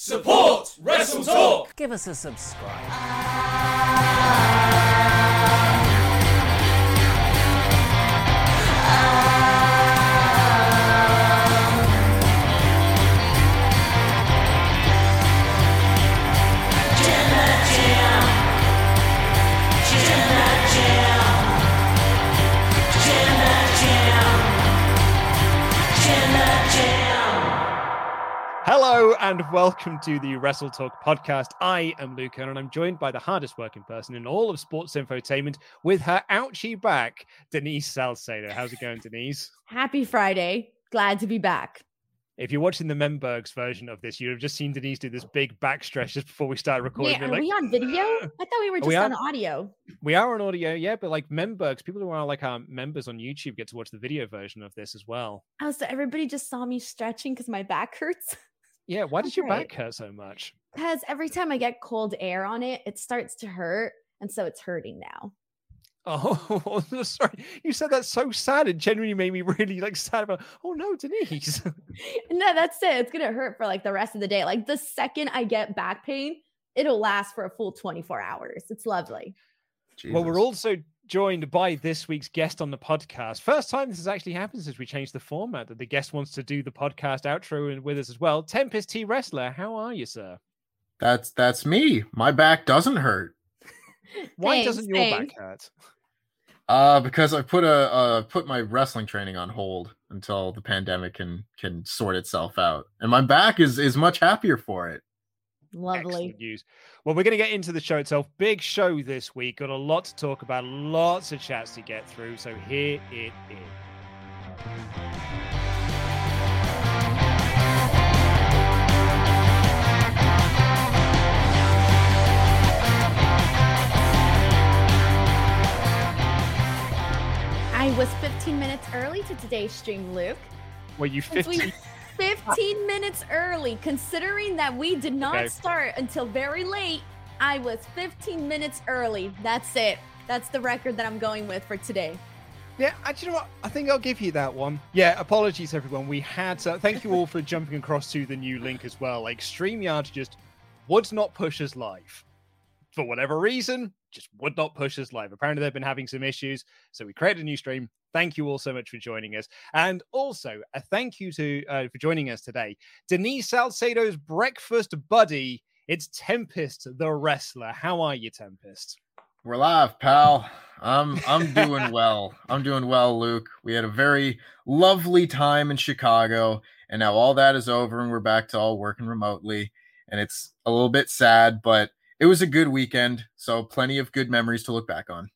Support Wrestle Talk. Give us a subscribe. Hello and welcome to the Wrestle Talk podcast. I am Luca and I'm joined by the hardest working person in all of sports infotainment with her ouchie back, Denise Salcedo. How's it going, Denise? Happy Friday. Glad to be back. If you're watching the Membergs version of this, you'd have just seen Denise do this big back stretch just before we started recording. Wait, You're like, we on video? I thought we were We just are- on audio. we are on audio, yeah, but like Membergs, people who are like our members on YouTube get to watch the video version of this as well. Oh, so everybody just saw me stretching because my back hurts. Yeah, why does your Great. back hurt so much? Because every time I get cold air on it, it starts to hurt. And so it's hurting now. Oh, sorry. You said that so sad. It genuinely made me really like sad about, oh no, Denise. No, that's it. It's going to hurt for like the rest of the day. Like the second I get back pain, it'll last for a full 24 hours. It's lovely. Well, we're also joined by this week's guest on the podcast. First time this has actually happened since we changed the format that the guest wants to do the podcast outro and with us as well. Tempest the Wrestler, how are you, sir? That's that's me. My back doesn't hurt. Why Thanks, doesn't your thanks. back hurt? Uh, because I put a uh put my wrestling training on hold until the pandemic can can sort itself out, and my back is is much happier for it. Lovely. Excellent news. Well, we're going to get into the show itself. Big show this week. Got a lot to talk about, lots of chats to get through. So here it is. I was 15 minutes early to today's stream, Luke. Were you Since we- 50? 15 minutes early, considering that we did not Okay. start until very late. I was 15 minutes early. That's it. That's the record that I'm going with for today. Yeah, actually, you know what? I think I'll give you that one. Yeah, apologies, everyone. We had to thank you all for jumping across to the new link as well. Like, StreamYard just would not push us live for whatever reason, just would not push us live. Apparently, they've been having some issues. So, we created a new stream. Thank you all so much for joining us. And also, a thank you to uh, for joining us today. Denise Salcedo's breakfast buddy. It's Tempest the wrestler. How are you, Tempest? We're live, pal. I'm I'm doing well. I'm doing well, Luke. We had a very lovely time in Chicago, and now all that is over, and we're back to all working remotely. And it's a little bit sad, but it was a good weekend. So plenty of good memories to look back on.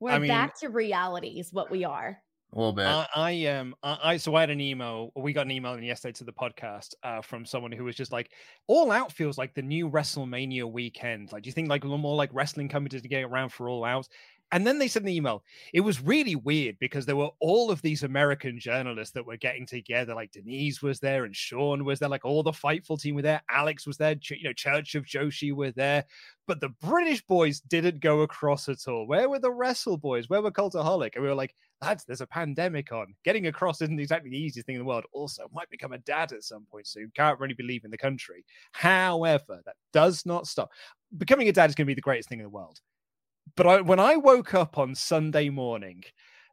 We're I mean- back to reality, is what we are. A little bit. I, I um I, I so I had an email. We got an email in yesterday to the podcast uh, from someone who was just like, "All Out feels like the new WrestleMania weekend. Like, do you think like more like wrestling companies to get around for All Out?" And then they sent the email. It was really weird because there were all of these American journalists that were getting together. Like Denise was there, and Sean was there. Like all the Fightful team were there. Alex was there. You know, Church of Joshi were there. But the British boys didn't go across at all. Where were the Wrestle boys? Where were Cultaholic? And we were like, lads, there's a pandemic on. Getting across isn't exactly the easiest thing in the world. Also, might become a dad at some point soon. Can't really believe in the country. However, that does not stop. Becoming a dad is going to be the greatest thing in the world. But I, when I woke up on Sunday morning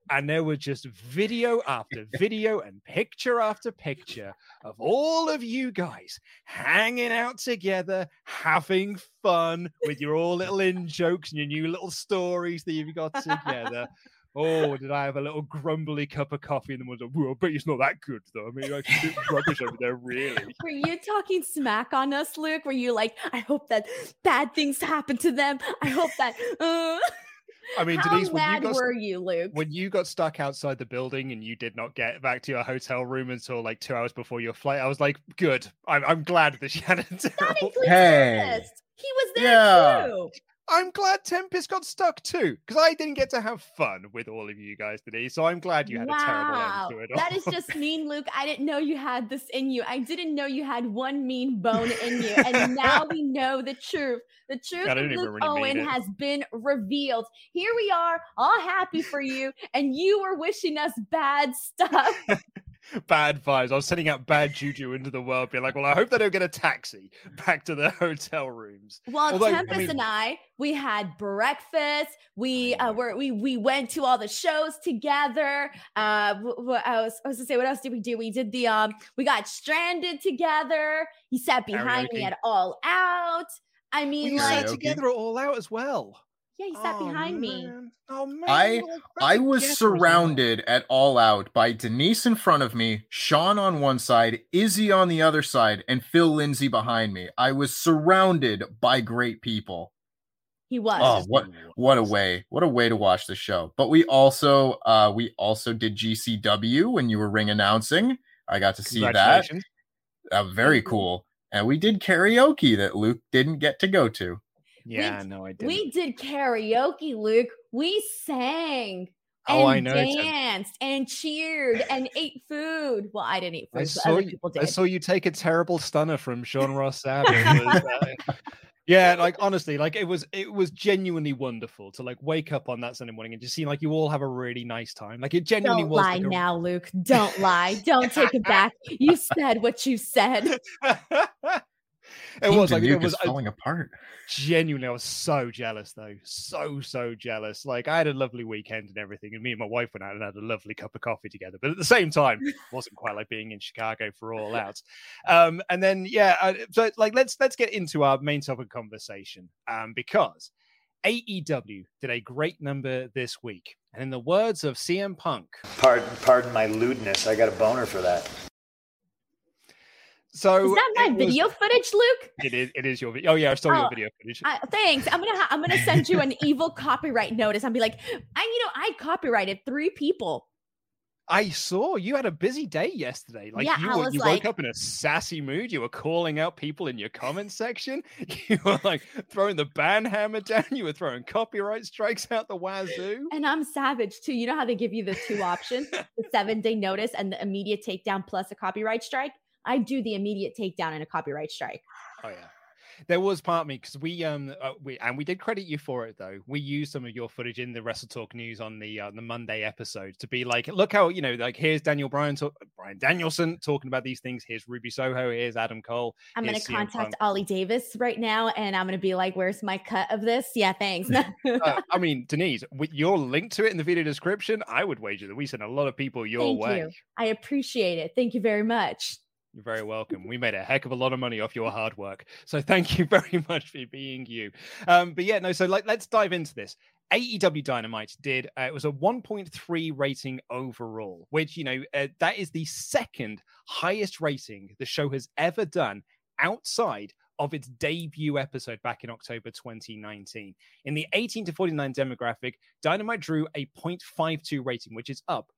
and there was just video after video and picture after picture of all of you guys hanging out together, having fun with your all little in jokes and your new little stories that you've got together. Oh, did I have a little grumbly cup of coffee in the morning? Well, I bet it's not that good though. I mean, it's a bit rubbish over there, really. Were you talking smack on us, Luke? Were you like, I hope that bad things happen to them? I hope that. Uh... I mean, How Denise, when mad you got were you, Luke? when you got stuck outside the building and you did not get back to your hotel room until like two hours before your flight, I was like, good. I'm, I'm glad that she had a terrible. includes Hey. He was there Yeah. too. I'm glad Tempest got stuck too, because I didn't get to have fun with all of you guys today. So I'm glad you had a terrible Wow, end to it all. that is just mean, Luke. I didn't know you had this in you. I didn't know you had one mean bone in you, and now we know the truth. The truth I of Luke Owen has been revealed. Here we are, all happy for you, and you were wishing us bad stuff. bad vibes. I was sending out bad juju into the world, being like, well, I hope they don't get a taxi back to their hotel rooms. Well, Although, I Tempest mean- and I, we had breakfast. We uh, were we we went to all the shows together. Uh, wh- what I was I was to say, what else did we do? We did the um, we got stranded together. He sat behind me at All Out. I mean, We like, sat together at all out as well. Yeah, he sat Oh, behind me. Oh man, I- we're all back I was together as well. surrounded at all out by Denise in front of me, Sean on one side, Izzy on the other side, and Phil Lindsay behind me. I was surrounded by great people. He was. Oh, what what a way. What a way to watch the show. But we also uh we also did GCW when you were ring announcing. I got to see that. Congratulations. Uh, very cool. And we did karaoke that Luke didn't get to go to. Yeah, no, I didn't. we did karaoke, Luke. We sang. Oh, I and danced and cheered and ate food. Well, I didn't eat food, I saw other you. I saw you take a terrible stunner from Sean Ross was, uh, yeah, like honestly, like it was it was genuinely wonderful to like wake up on that Sunday morning and just see like you all have a really nice time. Like it genuinely Don't was. lie like, a- now, Luke. Don't lie. Don't take it back. You said what you said. it was like it was is I- falling apart. genuinely. I was so jealous though, so so jealous. Like I had a lovely weekend and everything, and me and my wife went out and had a lovely cup of coffee together. But at the same time, it wasn't quite like being in Chicago for all out. Um, and then yeah, uh, so like let's let's get into our main topic conversation. Um, because AEW did a great number this week, and in the words of CM Punk, Pardon, pardon my lewdness. I got a boner for that. So Is that my it was- video footage, Luke? It is. It is your. vi- Oh yeah, I saw Oh, your video footage. Thanks. I'm gonna I'm gonna send you an evil copyright notice. I'll be like, I you know I copyrighted three people. I saw you had a busy day yesterday. Like Yeah, you, were, you like- woke up in a sassy mood. You were calling out people in your comment section. You were like throwing the ban hammer down. You were throwing copyright strikes out the wazoo. And I'm savage too. You know how they give you the two options, the seven day notice and the immediate takedown plus a copyright strike. I do the immediate takedown and a copyright strike. Oh yeah. There was part of me because we um uh, we and we did credit you for it though. We used some of your footage in the Wrestle Talk news on the uh, the Monday episode to be like, look how you know like here's Daniel Bryan talk, Bryan Danielson talking about these things. Here's Ruby Soho. Here's Adam Cole. I'm gonna contact. Ollie Davis right now, and I'm gonna be like, "Where's my cut of this?" Yeah, thanks. uh, I mean, Denise, with your link to it in the video description, I would wager that we sent a lot of people your Thank way. you. I appreciate it. Thank you very much. You're very welcome. We made a heck of a lot of money off your hard work. So thank you very much for being you. Um, but yeah, no, so like let's dive into this. AEW Dynamite did uh, it was a 1.3 rating overall, which you know uh, that is the second highest rating the show has ever done outside of its debut episode back in October 2019. In the 18 to 49 demographic, Dynamite drew a 0.52 rating, which is up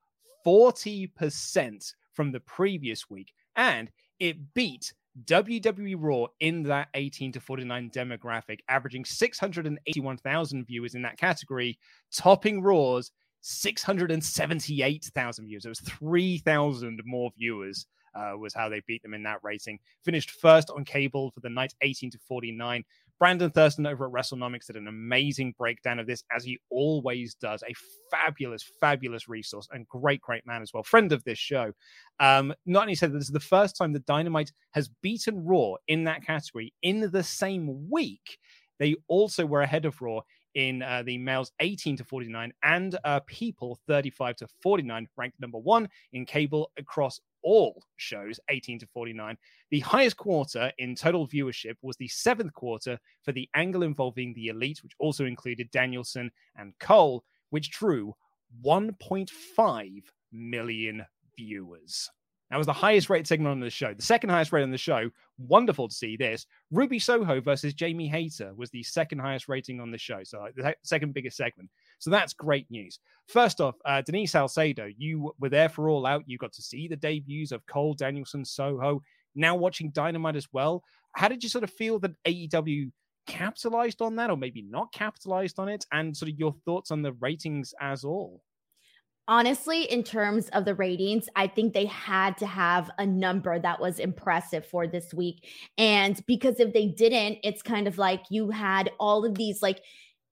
40% from the previous week, and it beat WWE Raw in that 18 to 49 demographic, averaging 681,000 viewers in that category, topping Raw's 678,000 viewers. It was 3,000 more viewers. Uh, was how they beat them in that rating. Finished first on cable for the night 18 to 49. Brandon Thurston over at WrestleNomics did an amazing breakdown of this, as he always does. A fabulous, fabulous resource and great, great man as well. Friend of this show. Um, not only said that this is the first time that Dynamite has beaten Raw in that category in the same week, they also were ahead of Raw in uh, the males 18 to 49 and uh, people 35 to 49, ranked number one in cable across all shows 18 to 49. The highest quarter in total viewership was the seventh quarter for the angle involving the elite, which also included Danielson and Cole, which drew 1.5 million viewers. That was the highest rated segment on the show. The second highest rated on the show, wonderful to see this. Ruby Soho versus Jamie Hayter was the second highest rating on the show. So like the second biggest segment. So that's great news. First off, uh, Denise Salcedo, you were there for All Out. You got to see the debuts of Cole, Danielson, Soho. Now watching Dynamite as well. How did you sort of feel that AEW capitalized on that, or maybe not capitalized on it? And sort of your thoughts on the ratings as all? Honestly, in terms of the ratings, I think they had to have a number that was impressive for this week. And because if they didn't, it's kind of like you had all of these, like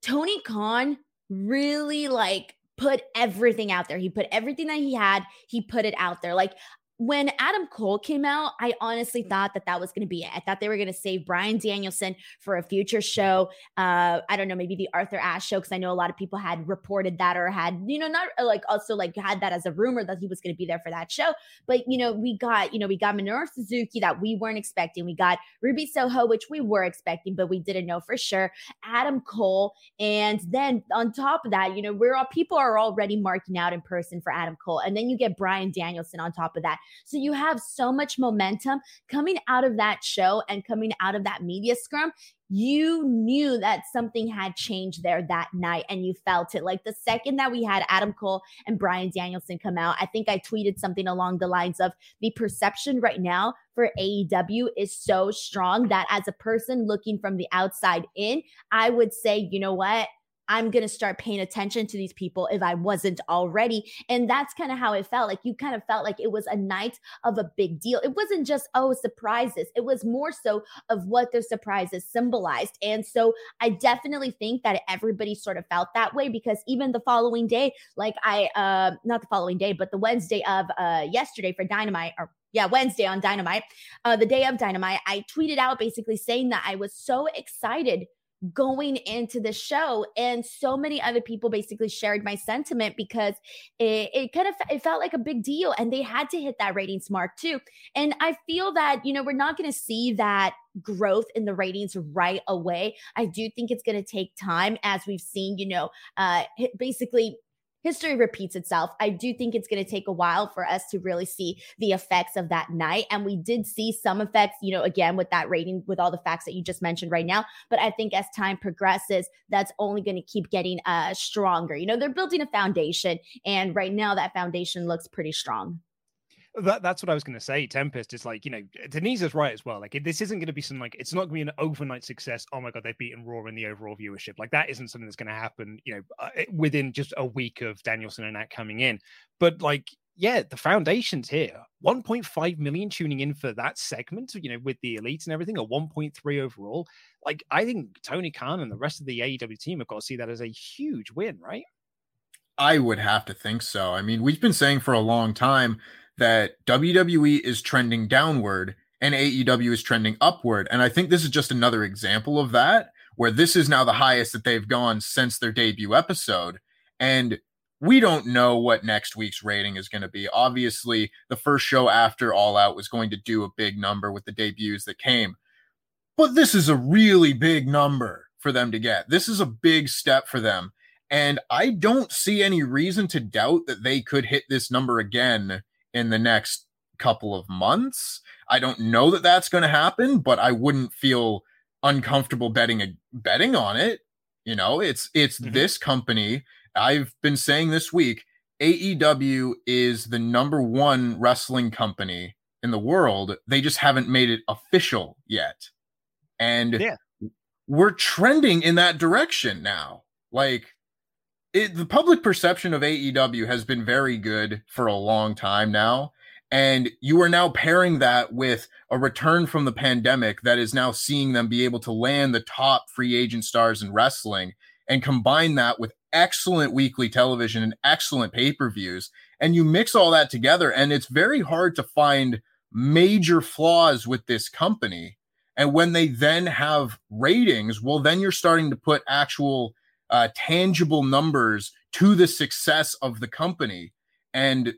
Tony Khan really like put everything out there. He put everything that he had, he put it out there. Like when Adam Cole came out, I honestly thought that that was going to be it. I thought they were going to save Bryan Danielson for a future show. Uh, I don't know, maybe the Arthur Ashe show, because I know a lot of people had reported that or had, you know, not uh, like also like had that as a rumor that he was going to be there for that show. But, you know, we got, you know, we got Minoru Suzuki that we weren't expecting. We got Ruby Soho, which we were expecting, but we didn't know for sure. Adam Cole. And then on top of that, you know, we're all people are already marking out in person for Adam Cole. And then you get Bryan Danielson on top of that. So you have so much momentum coming out of that show and coming out of that media scrum you knew that something had changed there that night and you felt it. Like the second that we had Adam Cole and Bryan Danielson come out, I think I tweeted something along the lines of the perception right now for AEW is so strong that as a person looking from the outside in, I would say, you know what? I'm going to start paying attention to these people if I wasn't already. And that's kind of how it felt. Like you kind of felt like it was a night of a big deal. It wasn't just, oh, surprises. It was more so of what the surprises symbolized. And so I definitely think that everybody sort of felt that way because even the following day, like I, uh, not the following day, but the Wednesday of uh, yesterday for Dynamite or yeah, Wednesday on Dynamite, uh, the day of Dynamite, I tweeted out basically saying that I was so excited going into the show and so many other people basically shared my sentiment because it, it kind of it felt like a big deal and they had to hit that ratings mark too. And i feel that you know we're not going to see that growth in the ratings right away. I do think it's going to take time as we've seen you know uh basically history repeats itself. I do think it's going to take a while for us to really see the effects of that night. And we did see some effects, you know, again, with that rating, with all the facts that you just mentioned right now. But I think as time progresses, that's only going to keep getting uh, stronger. You know, they're building a foundation. And right now, that foundation looks pretty strong. That, that's what I was going to say. Tempest is like, you know, Denise is right as well. Like, this isn't going to be something like it's not going to be an overnight success. Oh my god, they've beaten Raw in the overall viewership. Like that isn't something that's going to happen. You know, uh, within just a week of Danielson and that coming in. But like, yeah, the foundation's here. 1.5 million tuning in for that segment. You know, with the elites and everything, or 1.3 overall. Like, I think Tony Khan and the rest of the AEW team have got to see that as a huge win, right? I would have to think so. I mean, we've been saying for a long time that WWE is trending downward and AEW is trending upward. And I think this is just another example of that, where this is now the highest that they've gone since their debut episode. And we don't know what next week's rating is going to be. Obviously, the first show after All Out was going to do a big number with the debuts that came. But this is a really big number for them to get. This is a big step for them. And I don't see any reason to doubt that they could hit this number again in the next couple of months. I don't know that that's going to happen, but I wouldn't feel uncomfortable betting a, betting on it. You know, it's it's mm-hmm. this company. I've been saying this week, AEW is the number one wrestling company in the world. They just haven't made it official yet. And yeah. we're trending in that direction now. Like it, the public perception of AEW has been very good for a long time now. And you are now pairing that with a return from the pandemic that is now seeing them be able to land the top free agent stars in wrestling and combine that with excellent weekly television and excellent pay per views. And you mix all that together, and it's very hard to find major flaws with this company. And when they then have ratings, well, then you're starting to put actual uh, tangible numbers to the success of the company. And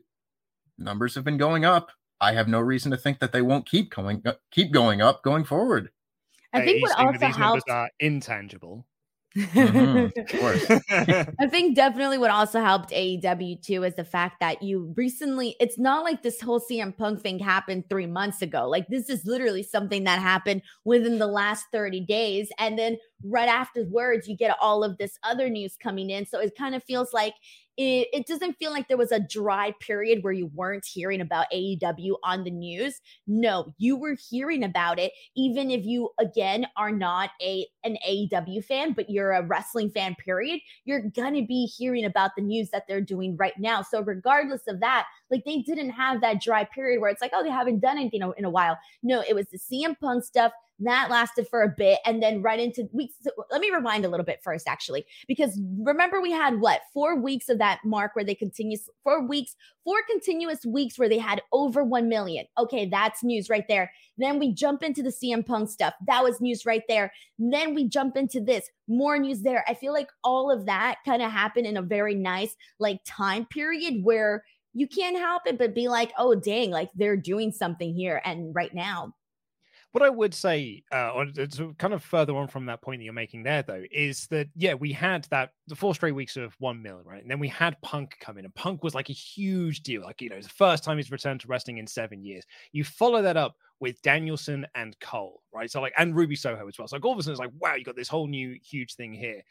numbers have been going up. I have no reason to think that they won't keep going keep going up going forward. I think what also these helps are intangible. Mhm, of course. I think definitely what also helped AEW too is the fact that you recently, it's not like this whole CM Punk thing happened three months ago. Like, this is literally something that happened within the last 30 days. And then right afterwards, you get all of this other news coming in. So it kind of feels like it, it doesn't feel like there was a dry period where you weren't hearing about AEW on the news. No, you were hearing about it, even if you again are not a an AEW fan, but you're a wrestling fan, period. You're gonna be hearing about the news that they're doing right now. So regardless of that, like they didn't have that dry period where it's like, oh, they haven't done anything in a while. No, it was the CM Punk stuff that lasted for a bit and then right into weeks. So let me rewind a little bit first, actually, because remember we had what four weeks of that mark where they continue four weeks, four continuous weeks where they had over 1 million. Okay, that's news right there. Then we jump into the CM Punk stuff. That was news right there. Then we jump into this, more news there. I feel like all of that kind of happened in a very nice like time period where you can't help it but be like, oh, dang, like they're doing something here. And right now, what I would say, uh, to kind of further on from that point that you're making there, though, is that yeah, we had that the four straight weeks of one million, right? And then we had Punk come in, and Punk was like a huge deal. Like you know, it's the first time he's returned to wrestling in seven years. You follow that up with Danielson and Cole, right? So like, and Ruby Soho as well. So like, all of a sudden, it's like, wow, you got this whole new huge thing here.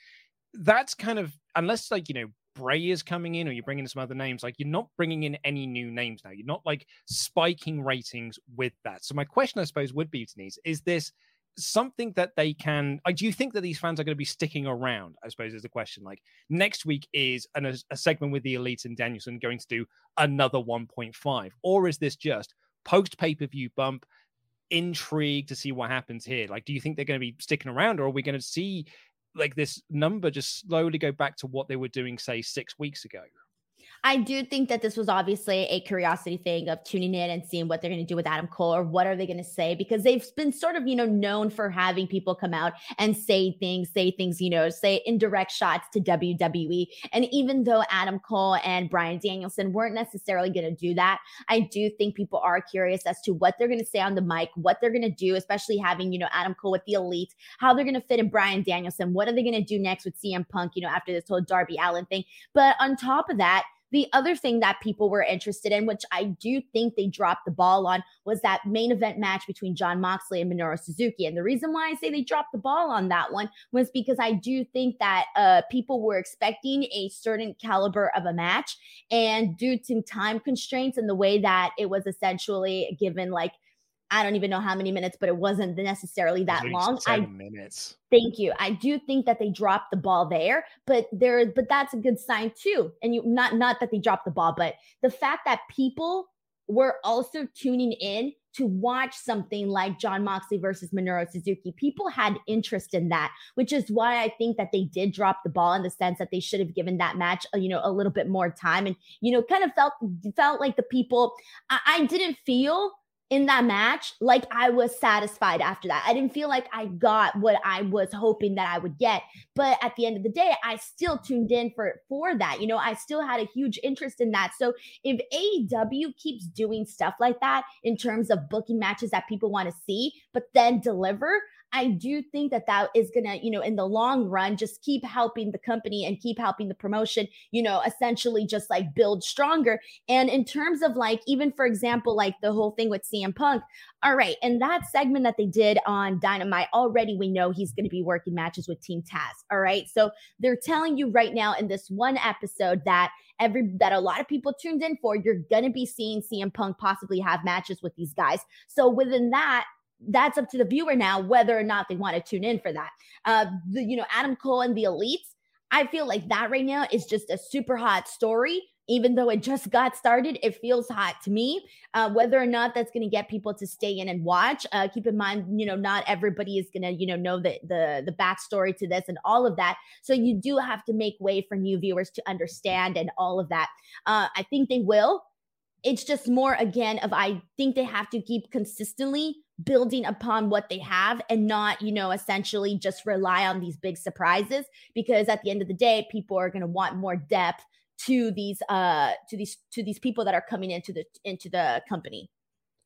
That's kind of unless like you know Bray is coming in or you're bringing in some other names, like you're not bringing in any new names now. You're not like spiking ratings with that. So my question, I suppose, would be, Denise, is this something that they can like do you think that these fans are going to be sticking around i suppose is the question like next week is an, a, a segment with the elite and danielson going to do another 1.5 or is this just post pay-per-view bump intrigue to see what happens here like do you think they're going to be sticking around or are we going to see like this number just slowly go back to what they were doing, say, six weeks ago. I do think that this was obviously a curiosity thing of tuning in and seeing what they're going to do with Adam Cole or what are they going to say because they've been sort of, you know, known for having people come out and say things, say things, you know, say indirect shots to WWE. And even though Adam Cole and Bryan Danielson weren't necessarily going to do that, I do think people are curious as to what they're going to say on the mic, what they're going to do, especially having, you know, Adam Cole with the elite, how they're going to fit in Bryan Danielson, what are they going to do next with CM Punk, you know, after this whole Darby Allin thing. But on top of that, the other thing that people were interested in, which I do think they dropped the ball on, was that main event match between Jon Moxley and Minoru Suzuki. And the reason why I say they dropped the ball on that one was because I do think that uh, people were expecting a certain caliber of a match. And due to time constraints and the way that it was essentially given like I don't even know how many minutes, but it wasn't necessarily that long. I minutes. Thank you. I do think that they dropped the ball there, but there, but that's a good sign too. And you not not that they dropped the ball, but the fact that people were also tuning in to watch something like Jon Moxley versus Minoru Suzuki. People had interest in that, which is why I think that they did drop the ball in the sense that they should have given that match, uh, you know, a little bit more time and, you know, kind of felt felt like the people I, I didn't feel in that match, like I was satisfied after that. I didn't feel like I got what I was hoping that I would get. But at the end of the day, I still tuned in for for that. You know, I still had a huge interest in that. So if AEW keeps doing stuff like that in terms of booking matches that people want to see, but then deliver, I do think that that is going to, you know, in the long run, just keep helping the company and keep helping the promotion, you know, essentially just like build stronger. And in terms of like, even for example, like the whole thing with CM Punk, all right, and that segment that they did on Dynamite, already we know he's going to be working matches with Team Taz. All right. So they're telling you right now in this one episode that every that a lot of people tuned in for, you're going to be seeing CM Punk possibly have matches with these guys. So within that, that's up to the viewer now whether or not they want to tune in for that. Uh, the, you know, Adam Cole and the Elites. I feel like that right now is just a super hot story. Even though it just got started, it feels hot to me. Uh, whether or not that's going to get people to stay in and watch, uh, keep in mind, you know, not everybody is going to, you know, know the the the backstory to this and all of that. So you do have to make way for new viewers to understand and all of that. Uh, I think they will. It's just more again of I think they have to keep consistently building upon what they have and not, you know, essentially just rely on these big surprises because at the end of the day, people are going to want more depth to these uh to these to these people that are coming into the into the company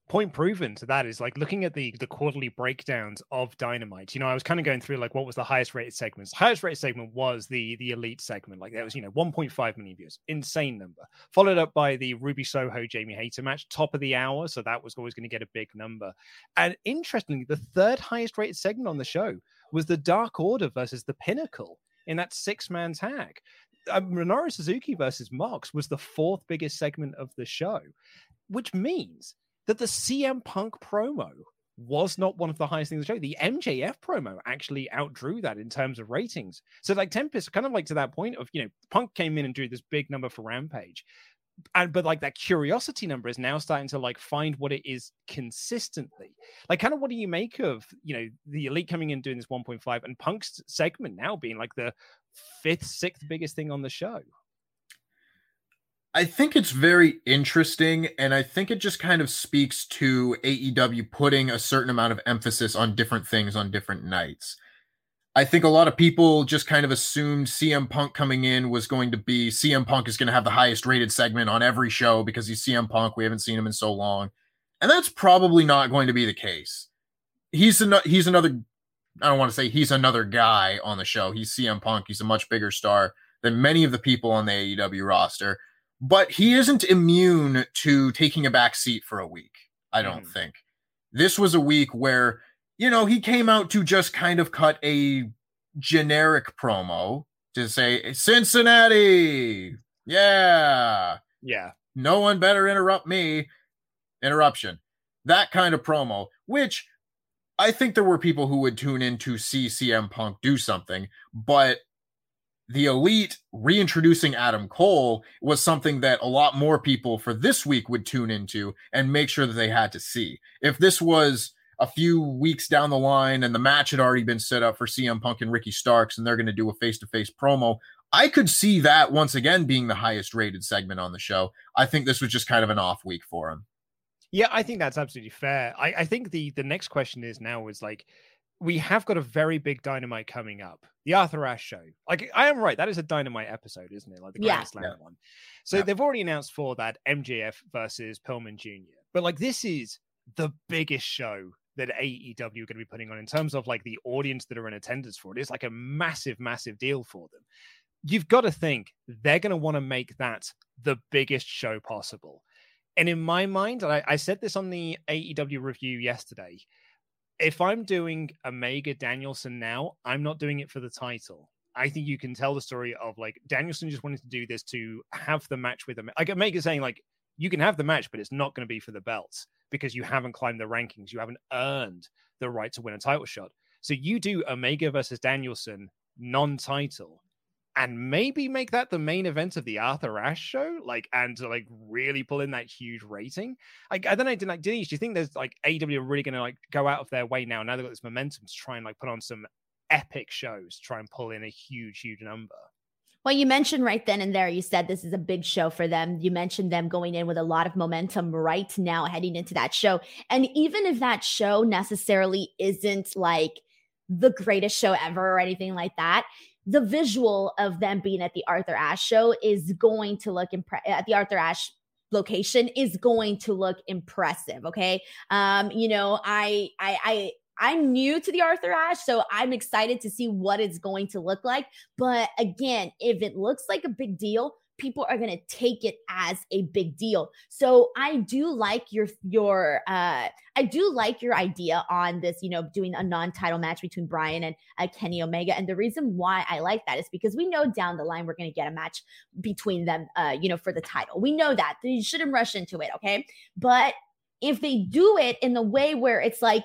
point proven to that is like looking at the the quarterly breakdowns of dynamite you know i was kind of going through like what was the highest rated segments. The highest rated segment was the the elite segment like that was you know 1.5 million views. Insane number. Followed up by the ruby soho jamie hayter match top of the hour so that was always going to get a big number. And interestingly the third highest rated segment on the show was the dark order versus the pinnacle in that six man tag. Um, Minoru Suzuki versus Mox was the fourth biggest segment of the show, which means that the CM Punk promo was not one of the highest things in the show. The MJF promo actually outdrew that in terms of ratings. So, like Tempest, kind of like to that point of you know, Punk came in and drew this big number for Rampage, and but like that curiosity number is now starting to like find what it is consistently. Like, kind of what do you make of you know the elite coming in doing this 1.5 and Punk's segment now being like the fifth, sixth biggest thing on the show? I think it's very interesting, and I think it just kind of speaks to AEW putting a certain amount of emphasis on different things on different nights. I think a lot of people just kind of assumed CM Punk coming in was going to be CM Punk is going to have the highest rated segment on every show because he's CM Punk. We haven't seen him in so long. And that's probably not going to be the case. He's an, he's another I don't want to say he's another guy on the show. He's CM Punk. He's a much bigger star than many of the people on the AEW roster, but he isn't immune to taking a back seat for a week. I don't mm. think. This was a week where, you know, he came out to just kind of cut a generic promo to say, Cincinnati. Yeah. Yeah. No one better interrupt me. Interruption. That kind of promo, which I think there were people who would tune in to see CM Punk do something, but the elite reintroducing Adam Cole was something that a lot more people for this week would tune into and make sure that they had to see. If this was a few weeks down the line and the match had already been set up for CM Punk and Ricky Starks and they're going to do a face to face promo, I could see that once again being the highest rated segment on the show. I think this was just kind of an off week for him. Yeah, I think that's absolutely fair. I, I think the the next question is now is like we have got a very big dynamite coming up. The Arthur Ashe show. Like I am right, that is a dynamite episode, isn't it? Like the Grand yeah. Slam yeah. one. So yeah. they've already announced for that MJF versus Pillman Jr. But like this is the biggest show that AEW are going to be putting on in terms of like the audience that are in attendance for it. It's like a massive, massive deal for them. You've got to think they're going to want to make that the biggest show possible. And in my mind, I, I said this on the AEW review yesterday. If I'm doing Omega Danielson now, I'm not doing it for the title. I think you can tell the story of like Danielson just wanted to do this to have the match with him. Like Omega saying, like, you can have the match, but it's not going to be for the belts because you haven't climbed the rankings. You haven't earned the right to win a title shot. So you do Omega versus Danielson non-title and maybe make that the main event of the Arthur Ashe show, like, and to like really pull in that huge rating. Like, I don't know, like, Denise, do you think there's like AW are really going to like go out of their way now? Now they've got this momentum to try and like put on some epic shows, try and pull in a huge, huge number. Well, you mentioned right then and there, you said this is a big show for them. You mentioned them going in with a lot of momentum right now heading into that show. And even if that show necessarily isn't like the greatest show ever or anything like that, the visual of them being at the Arthur Ashe show is going to look impre- at the Arthur Ashe location is going to look impressive. Okay. Um, you know, I, I, I, I'm new to the Arthur Ashe, so I'm excited to see what it's going to look like. But again, if it looks like a big deal, people are going to take it as a big deal. So I do like your your uh I do like your idea on this, you know, doing a non-title match between Bryan and uh, Kenny Omega. And the reason why I like that is because we know down the line we're going to get a match between them uh you know for the title. We know that. You shouldn't rush into it, okay? But if they do it in the way where it's like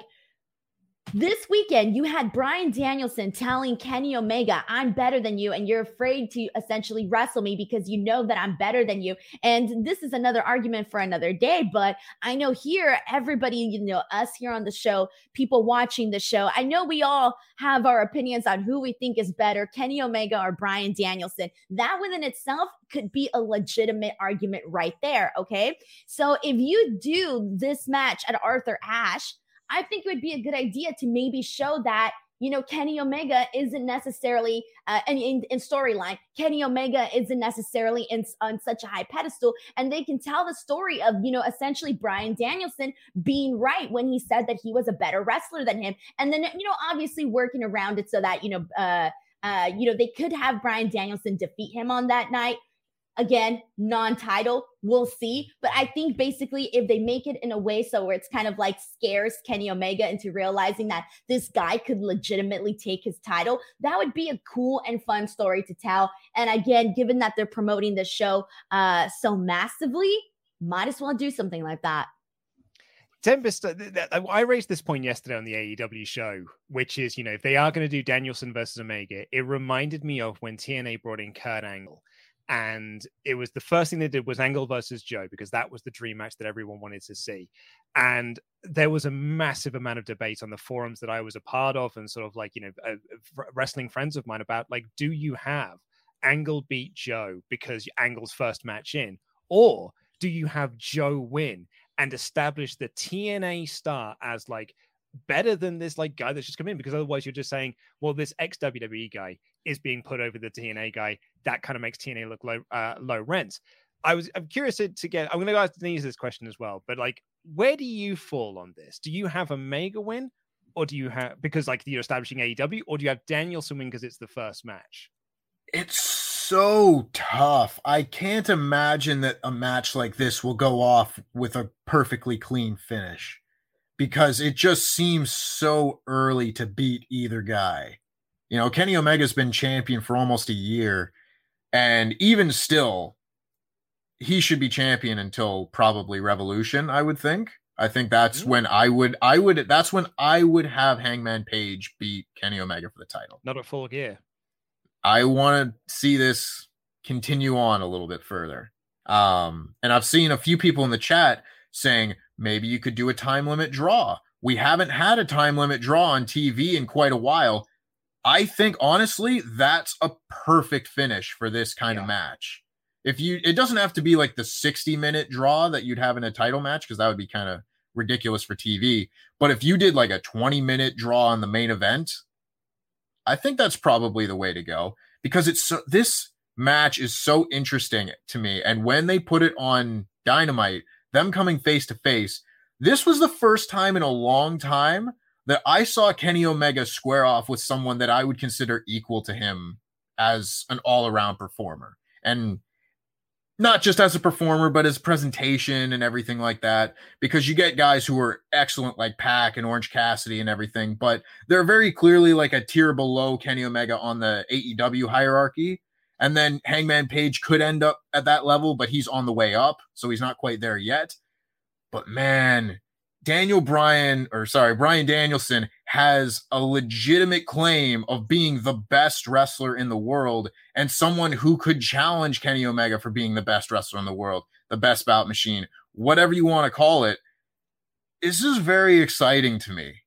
this weekend, you had Bryan Danielson telling Kenny Omega, I'm better than you, and you're afraid to essentially wrestle me because you know that I'm better than you. And this is another argument for another day. But I know here, everybody, you know, us here on the show, people watching the show, I know we all have our opinions on who we think is better, Kenny Omega or Bryan Danielson. That within itself could be a legitimate argument right there. Okay. So if you do this match at Arthur Ashe, I think it would be a good idea to maybe show that you know, Kenny Omega isn't necessarily uh, in, in, in storyline. Kenny Omega isn't necessarily in, on such a high pedestal, and they can tell the story of you know essentially Bryan Danielson being right when he said that he was a better wrestler than him, and then you know obviously working around it so that you know. Uh, uh, you know, they could have Bryan Danielson defeat him on that night, Again, non title, we'll see. But I think basically, if they make it in a way so where it's kind of like scares Kenny Omega into realizing that this guy could legitimately take his title, that would be a cool and fun story to tell. And again, given that they're promoting the show uh, so massively, might as well do something like that. Tempest, uh, I raised this point yesterday on the AEW show, which is, you know, if they are going to do Danielson versus Omega, it reminded me of when TNA brought in Kurt Angle and it was the first thing they did was Angle versus Joe because that was the dream match that everyone wanted to see. And there was a massive amount of debate on the forums that I was a part of, and sort of like you know, uh, wrestling friends of mine about like, do you have Angle beat Joe because Angle's first match in, or do you have Joe win and establish the TNA star as like better than this like guy that's just come in because otherwise you're just saying, well, this ex WWE guy is being put over the TNA guy. That kind of makes TNA look low uh, low rent. I was I'm curious to, to get. I'm going to ask Denise this question as well. But like, where do you fall on this? Do you have Omega win, or do you have because like you're establishing AEW, or do you have Danielson win because it's the first match? It's so tough. I can't imagine that a match like this will go off with a perfectly clean finish because it just seems so early to beat either guy. You know, Kenny Omega's been champion for almost a year, and even still, he should be champion until probably Revolution. I would think. I think that's mm-hmm. when I would, I would, that's when I would have Hangman Page beat Kenny Omega for the title. Not at full gear. I want to see this continue on a little bit further. Um, and I've seen a few people in the chat saying maybe you could do a time limit draw. We haven't had a time limit draw on TV in quite a while. I think honestly, that's a perfect finish for this kind yeah. of match. If you, it doesn't have to be like the 60 minute draw that you'd have in a title match, because that would be kind of ridiculous for TV. But if you did like a 20 minute draw on the main event, I think that's probably the way to go because it's so, this match is so interesting to me. And when they put it on Dynamite, them coming face to face, this was the first time in a long time that I saw Kenny Omega square off with someone that I would consider equal to him as an all around performer. And not just as a performer, but as presentation and everything like that. Because you get guys who are excellent, like Pac and Orange Cassidy and everything, but they're very clearly like a tier below Kenny Omega on the AEW hierarchy. And then Hangman Page could end up at that level, but he's on the way up. So he's not quite there yet. But man, Daniel Bryan, or sorry, Bryan Danielson has a legitimate claim of being the best wrestler in the world and someone who could challenge Kenny Omega for being the best wrestler in the world, the best bout machine, whatever you want to call it. This is very exciting to me.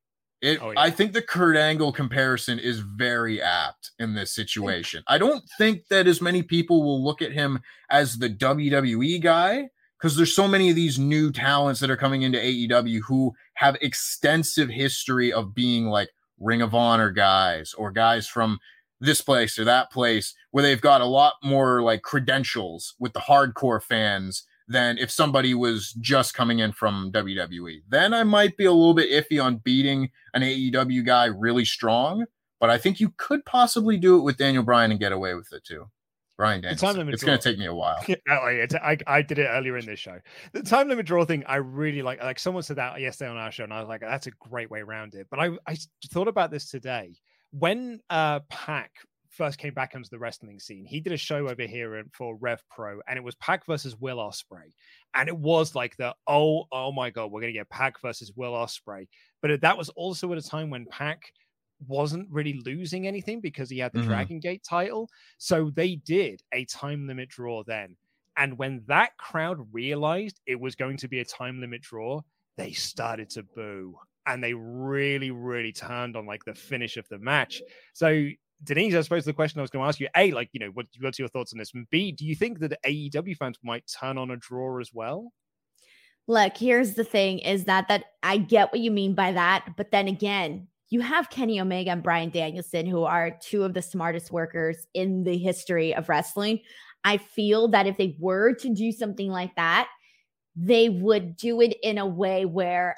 It, oh, yeah. I think the Kurt Angle comparison is very apt in this situation. I don't think that as many people will look at him as the WWE guy because there's so many of these new talents that are coming into AEW who have extensive history of being like Ring of Honor guys or guys from this place or that place where they've got a lot more like credentials with the hardcore fans than if somebody was just coming in from WWE. Then I might be a little bit iffy on beating an AEW guy really strong, but I think you could possibly do it with Daniel Bryan and get away with it too. Danielson. time limit it's going to take me a while. I, I did it earlier in this show. The time limit draw thing, I really like. Like someone said that yesterday on our show, and I was like, "That's a great way around it." But I, I thought about this today when uh Pac first came back onto the wrestling scene. He did a show over here for Rev Pro, and it was Pac versus Will Ospreay, and it was like the oh oh my god, we're gonna get Pac versus Will Ospreay. But that was also at a time when Pac wasn't really losing anything because he had the mm-hmm. Dragon Gate title. So they did a time limit draw then. And when that crowd realized it was going to be a time limit draw, they started to boo and they really, really turned on like the finish of the match. So, Denise, I suppose the question I was going to ask you: A, like, you know, what, what's your thoughts on this? And B, do you think that AEW fans might turn on a draw as well? Look, here's the thing is that that I get what you mean by that, but then again, you have Kenny Omega and Bryan Danielson who are two of the smartest workers in the history of wrestling. I feel that if they were to do something like that, they would do it in a way where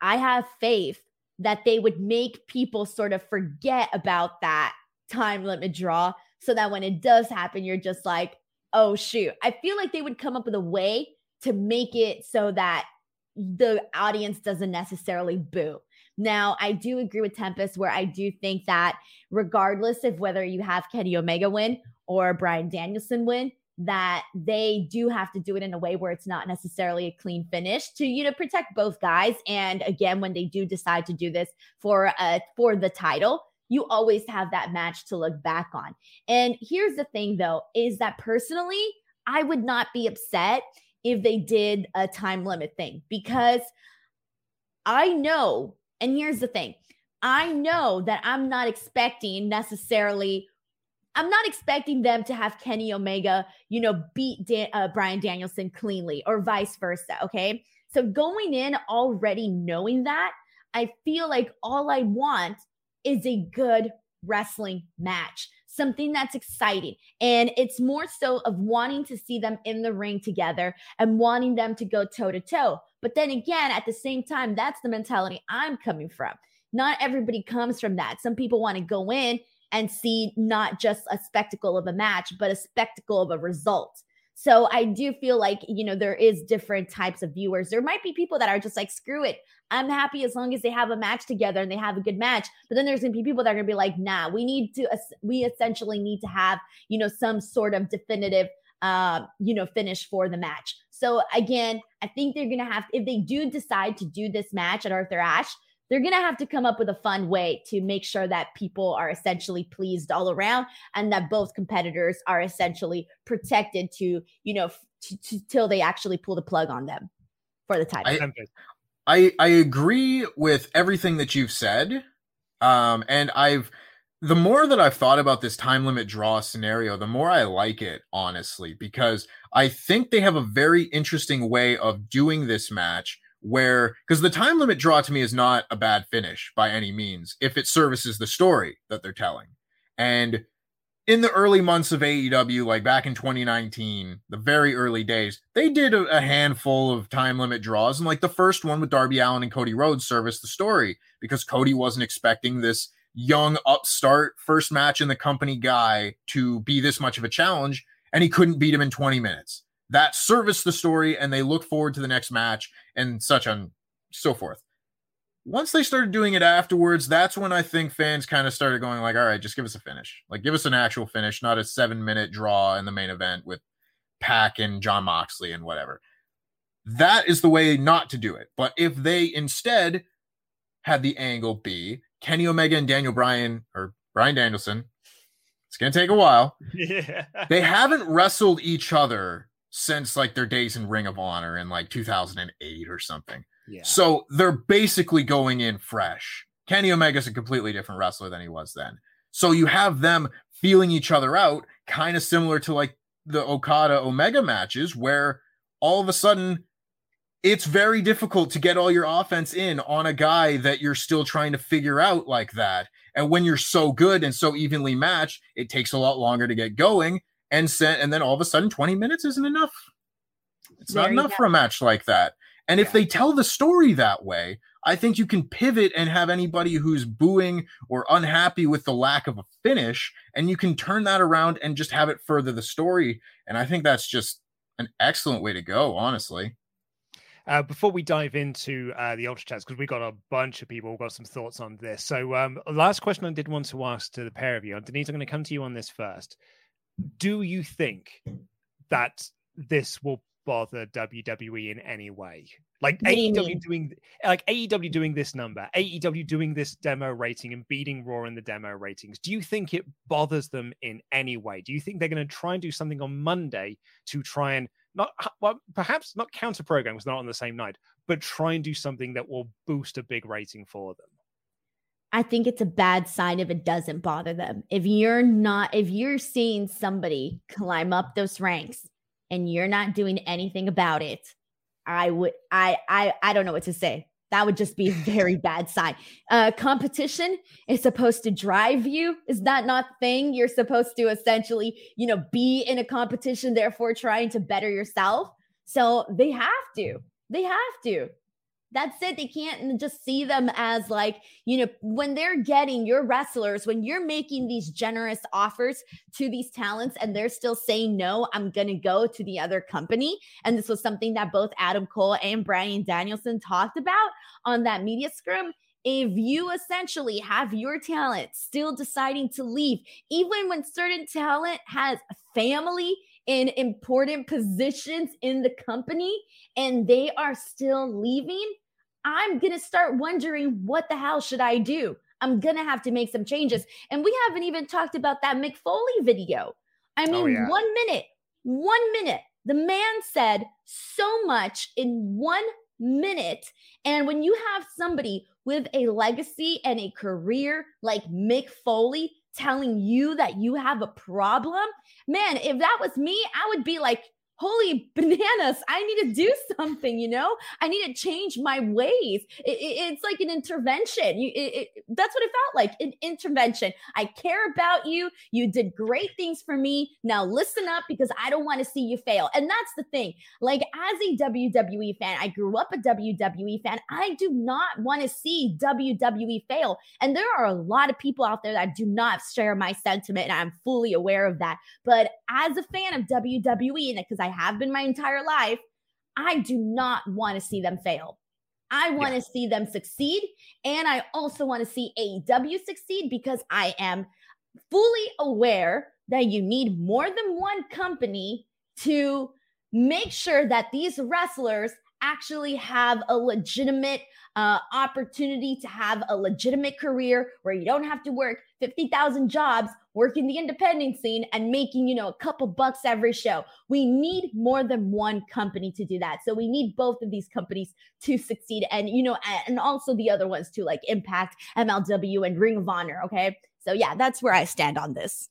I have faith that they would make people sort of forget about that time limit draw so that when it does happen, you're just like, oh, shoot. I feel like they would come up with a way to make it so that the audience doesn't necessarily boo. Now, I do agree with Tempest where I do think that regardless of whether you have Kenny Omega win or Bryan Danielson win, that they do have to do it in a way where it's not necessarily a clean finish to you know protect both guys and again when they do decide to do this for uh for the title you always have that match to look back on and here's the thing though is that personally i would not be upset if they did a time limit thing because i know and here's the thing I know that I'm not expecting necessarily I'm not expecting them to have Kenny Omega, you know, beat Dan- uh, Bryan Danielson cleanly or vice versa. Okay. So going in already knowing that, I feel like all I want is a good wrestling match, something that's exciting. And it's more so of wanting to see them in the ring together and wanting them to go toe to toe. But then again, at the same time, that's the mentality I'm coming from. Not everybody comes from that. Some people want to go in and see not just a spectacle of a match, but a spectacle of a result. So I do feel like, you know, there is different types of viewers. There might be people that are just like, screw it. I'm happy as long as they have a match together and they have a good match. But then there's going to be people that are going to be like, nah, we need to, we essentially need to have, you know, some sort of definitive, uh, you know, finish for the match. So again, I think they're going to have, if they do decide to do this match at Arthur Ashe, they're going to have to come up with a fun way to make sure that people are essentially pleased all around and that both competitors are essentially protected to, you know, t- t- till they actually pull the plug on them for the title. I, I, I agree with everything that you've said. Um, and I've, the more that I've thought about this time limit draw scenario, the more I like it, honestly, because I think they have a very interesting way of doing this match where because the time limit draw to me is not a bad finish by any means if it services the story that they're telling. And in the early months of AEW, like back in 2019, the very early days, they did a, a, handful of time limit draws. And like the first one with Darby Allin and Cody Rhodes serviced the story because Cody wasn't expecting this young upstart first match in the company guy to be this much of a challenge. And he couldn't beat him in 20 minutes that service the story and they look forward to the next match and such on so forth. Once they started doing it afterwards, that's when I think fans kind of started going like, all right, just give us a finish. Like give us an actual finish, not a 7-minute draw in the main event with Pac and Jon Moxley and whatever. That is the way not to do it. But if they instead had the angle be Kenny Omega and Daniel Bryan or Bryan Danielson, it's going to take a while. Yeah. They haven't wrestled each other since like their days in Ring of Honor in like 2008 or something. Yeah. So they're basically going in fresh. Kenny Omega's a completely different wrestler than he was then. So you have them feeling each other out, kind of similar to like the Okada Omega matches, where all of a sudden it's very difficult to get all your offense in on a guy that you're still trying to figure out like that. And when you're so good and so evenly matched, it takes a lot longer to get going and sent, and then all of a sudden 20 minutes isn't enough. It's there not enough go. for a match like that. And yeah. if they tell the story that way, I think you can pivot and have anybody who's booing or unhappy with the lack of a finish, and you can turn that around and just have it further the story. And I think that's just an excellent way to go, honestly. Uh, before we dive into uh, the ultra chats, because we got a bunch of people who got some thoughts on this. So, um, last question I did want to ask to the pair of you, and Denise, I'm going to come to you on this first do you think that this will bother WWE in any way? Like AEW doing like AEW doing this number, AEW doing this demo rating and beating Raw in the demo ratings. Do you think it bothers them in any way? Do you think they're going to try and do something on Monday to try and not well, perhaps not counter programs not on the same night, but try and do something that will boost a big rating for them? I think it's a bad sign if it doesn't bother them. If you're not, if you're seeing somebody climb up those ranks and you're not doing anything about it, I would I I I don't know what to say. That would just be a very bad sign. Uh, competition is supposed to drive you. Is that not thing? You're supposed to essentially, you know, be in a competition, therefore trying to better yourself. So they have to. They have to. That's it. They can't just see them as like, you know, when they're getting your wrestlers, when you're making these generous offers to these talents and they're still saying, no, I'm going to go to the other company. And this was something that both Adam Cole and Bryan Danielson talked about on that media scrum if you essentially have your talent still deciding to leave, even when certain talent has family in important positions in the company and they are still leaving, I'm going to start wondering what the hell should I do? I'm going to have to make some changes. And we haven't even talked about that Mick Foley video. I oh, mean, oh, yeah. one minute, one minute, the man said so much in one minute. And when you have somebody with a legacy and a career like Mick Foley telling you that you have a problem, man, if that was me, I would be like, holy bananas i need to do something you know? I need to change my ways. It, it, it's like an intervention. You, it, that's what it felt like an intervention. I care about you. You did great things for me. Now listen up because i don't want to see you fail. And that's the thing like as a wwe fan i grew up a wwe fan. I do not want to see wwe fail. And there are a lot of people out there that do not share my sentiment and i'm fully aware of that. But as a fan of wwe and because i I have been my entire life, I do not want to see them fail. I want to yeah. see them succeed. And I also want to see AEW succeed because I am fully aware that you need more than one company to make sure that these wrestlers actually have a legitimate uh, opportunity to have a legitimate career where you don't have to work 50,000 jobs working the independent scene and making, you know, a couple bucks every show. We need more than one company to do that. So we need both of these companies to succeed and, you know, and also the other ones too, like Impact, MLW, and Ring of Honor. Okay. So yeah, that's where I stand on this.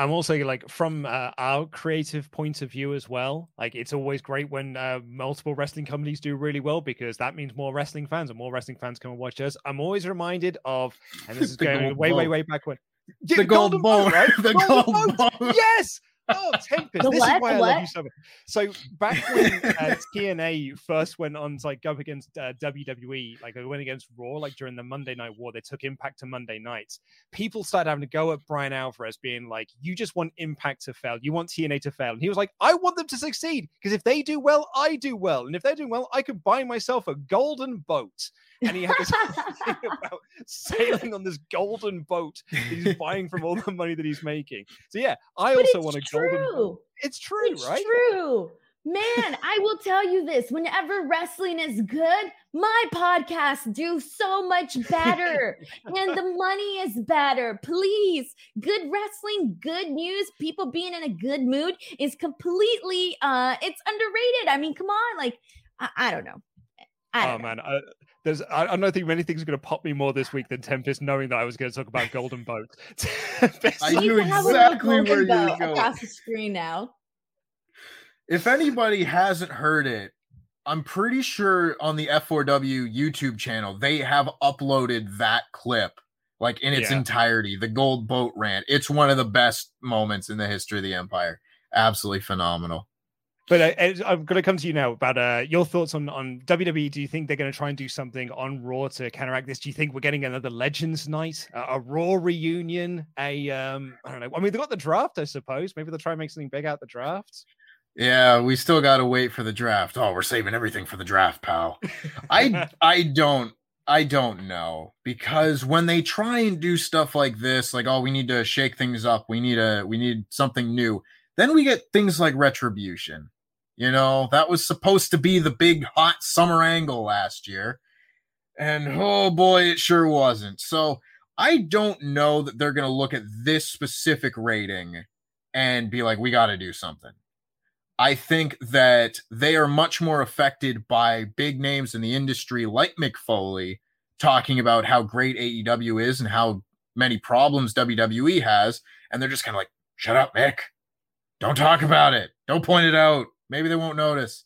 I'm also like from uh, our creative point of view as well. Like it's always great when uh, multiple wrestling companies do really well because that means more wrestling fans and more wrestling fans come and watch us. I'm always reminded of, and this is going way, way, way back when the, the gold, gold right? The gold, gold boat. Yes. Oh, Tempest. The this what? is why I love you so much. So back when uh, TNA first went on to like go up against uh, WWE, like they went against Raw, like during the Monday Night War, they took Impact to Monday nights. People started having to go at Bryan Alvarez, being like, "You just want Impact to fail. You want TNA to fail." And he was like, "I want them to succeed because if they do well, I do well, and if they're doing well, I could buy myself a golden boat." And he had this thing about sailing on this golden boat that he's buying from all the money that he's making. So yeah, I but also want a true. golden. Boat. It's true, it's right? True. Man, I will tell you this: whenever wrestling is good, my podcasts do so much better, and the money is better. Please, good wrestling, good news, people being in a good mood is completely uh it's underrated. I mean, come on, like I, I don't know. I don't oh know. man, I, there's I, I don't think many things are going to pop me more this week than Tempest knowing that I was going to talk about Golden Boat. I knew exactly where you were going. Across the screen now. If anybody hasn't heard it, I'm pretty sure on the F4W YouTube channel they have uploaded that clip like in its yeah. entirety. The Gold Boat rant. It's one of the best moments in the history of the Empire. Absolutely phenomenal. But uh, I'm going to come to you now about uh, your thoughts on on WWE. Do you think they're going to try and do something on Raw to counteract this? Do you think we're getting another Legends night, a, a Raw reunion? A um, I don't know. I mean, they got the draft, I suppose. Maybe they'll try and make something big out of the draft. Yeah, we still got to wait for the draft. Oh, we're saving everything for the draft, pal. I I don't I don't know because when they try and do stuff like this, like oh, we need to shake things up, we need a we need something new. Then we get things like retribution you know, that was supposed to be the big hot summer angle last year. And oh boy, it sure wasn't. So I don't know that they're going to look at this specific rating and be like, we got to do something. I think that they are much more affected by big names in the industry like Mick Foley talking about how great AEW is and how many problems WWE has. And they're just kind of like, shut up, Mick. Don't talk about it. Don't point it out. Maybe they won't notice.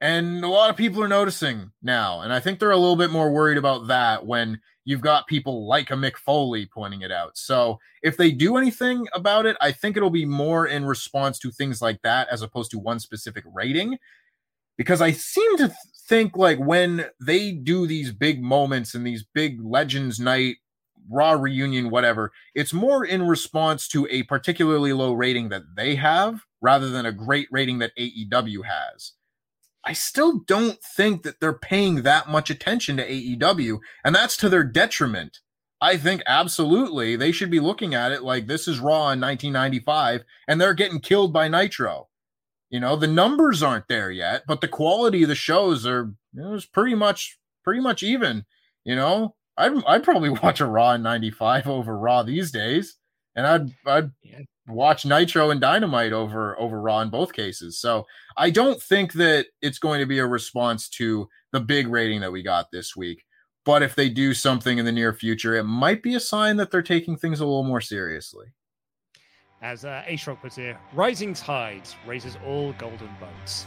And a lot of people are noticing now. And I think they're a little bit more worried about that when you've got people like a Mick Foley pointing it out. So if they do anything about it, I think it'll be more in response to things like that as opposed to one specific rating. Because I seem to think like when they do these big moments and these big Legends Night, Raw reunion, whatever, it's more in response to a particularly low rating that they have rather than a great rating that AEW has. I still don't think that they're paying that much attention to AEW, and that's to their detriment. I think absolutely they should be looking at it like this is Raw in 1995, and they're getting killed by Nitro. You know, the numbers aren't there yet, but the quality of the shows are you know, pretty much pretty much even. You know, I'd I'd probably watch a Raw in '95 over Raw these days, and I'd I'd yeah. watch Nitro and Dynamite over over Raw in both cases. So I don't think that it's going to be a response to the big rating that we got this week. But if they do something in the near future, it might be a sign that they're taking things a little more seriously. As uh, Ashrock puts here, rising tides raises all golden boats.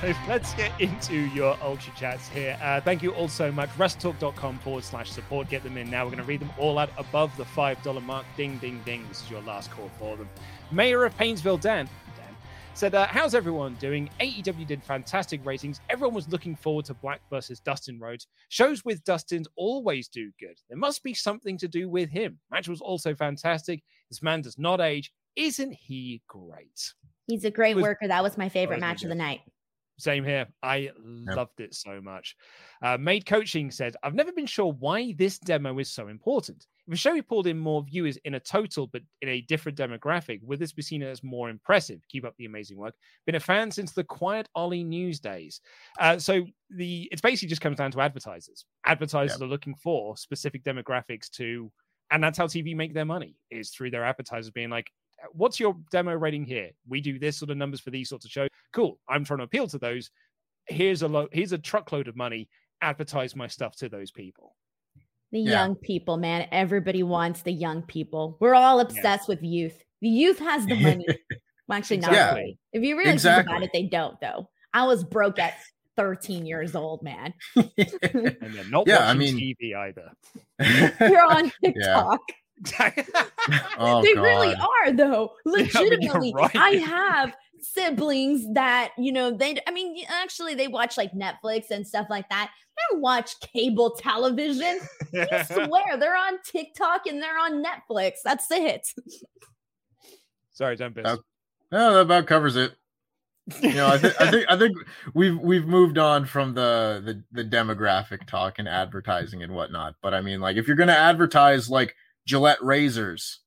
so let's get into your ultra chats here. Uh, thank you all so much. WrestleTalk.com forward slash support. Get them in now. We're going to read them all out above the $5 mark. Ding, ding, ding. This is your last call for them. Mayor of Painesville, Dan, Dan said, uh, How's everyone doing? AEW did fantastic ratings. Everyone was looking forward to Black versus Dustin Rhodes. Shows with Dustin always do good. There must be something to do with him. Match was also fantastic. This man does not age. Isn't he great? He's a great was, worker. That was my favorite match of the night. Same here. I loved it so much. Uh, Made Coaching said, I've never been sure why this demo is so important. If a show pulled in more viewers in a total but in a different demographic, would this be seen as more impressive? Keep up the amazing work. Been a fan since the Quiet Ollie news days. Uh, so the it's basically just comes down to advertisers. Advertisers yep. are looking for specific demographics to, and that's how TV make their money is through their advertisers being like, what's your demo rating here? We do this sort of numbers for these sorts of shows. Cool. I'm trying to appeal to those. Here's a lo- here's a truckload of money. Advertise my stuff to those people. The yeah. young people, man. Everybody wants the young people. We're all obsessed yeah. with youth. The youth has the money. well, actually, not yeah. really. If you really exactly. think about it, they don't, though. I was broke at 13 years old, man. and they're not Yeah, I mean- TV either. You're on TikTok. Oh, they really are though. I mean, you're Legitimately, right. I have siblings that you know they. I mean, actually, they watch like Netflix and stuff like that. They don't watch cable television. I swear they're on TikTok and they're on Netflix. That's it. Sorry, don't piss. Uh, No, that about covers it. You know, I think I think I think we've we've moved on from the, the the demographic talk and advertising and whatnot. But I mean, like, if you're gonna advertise like Gillette razors,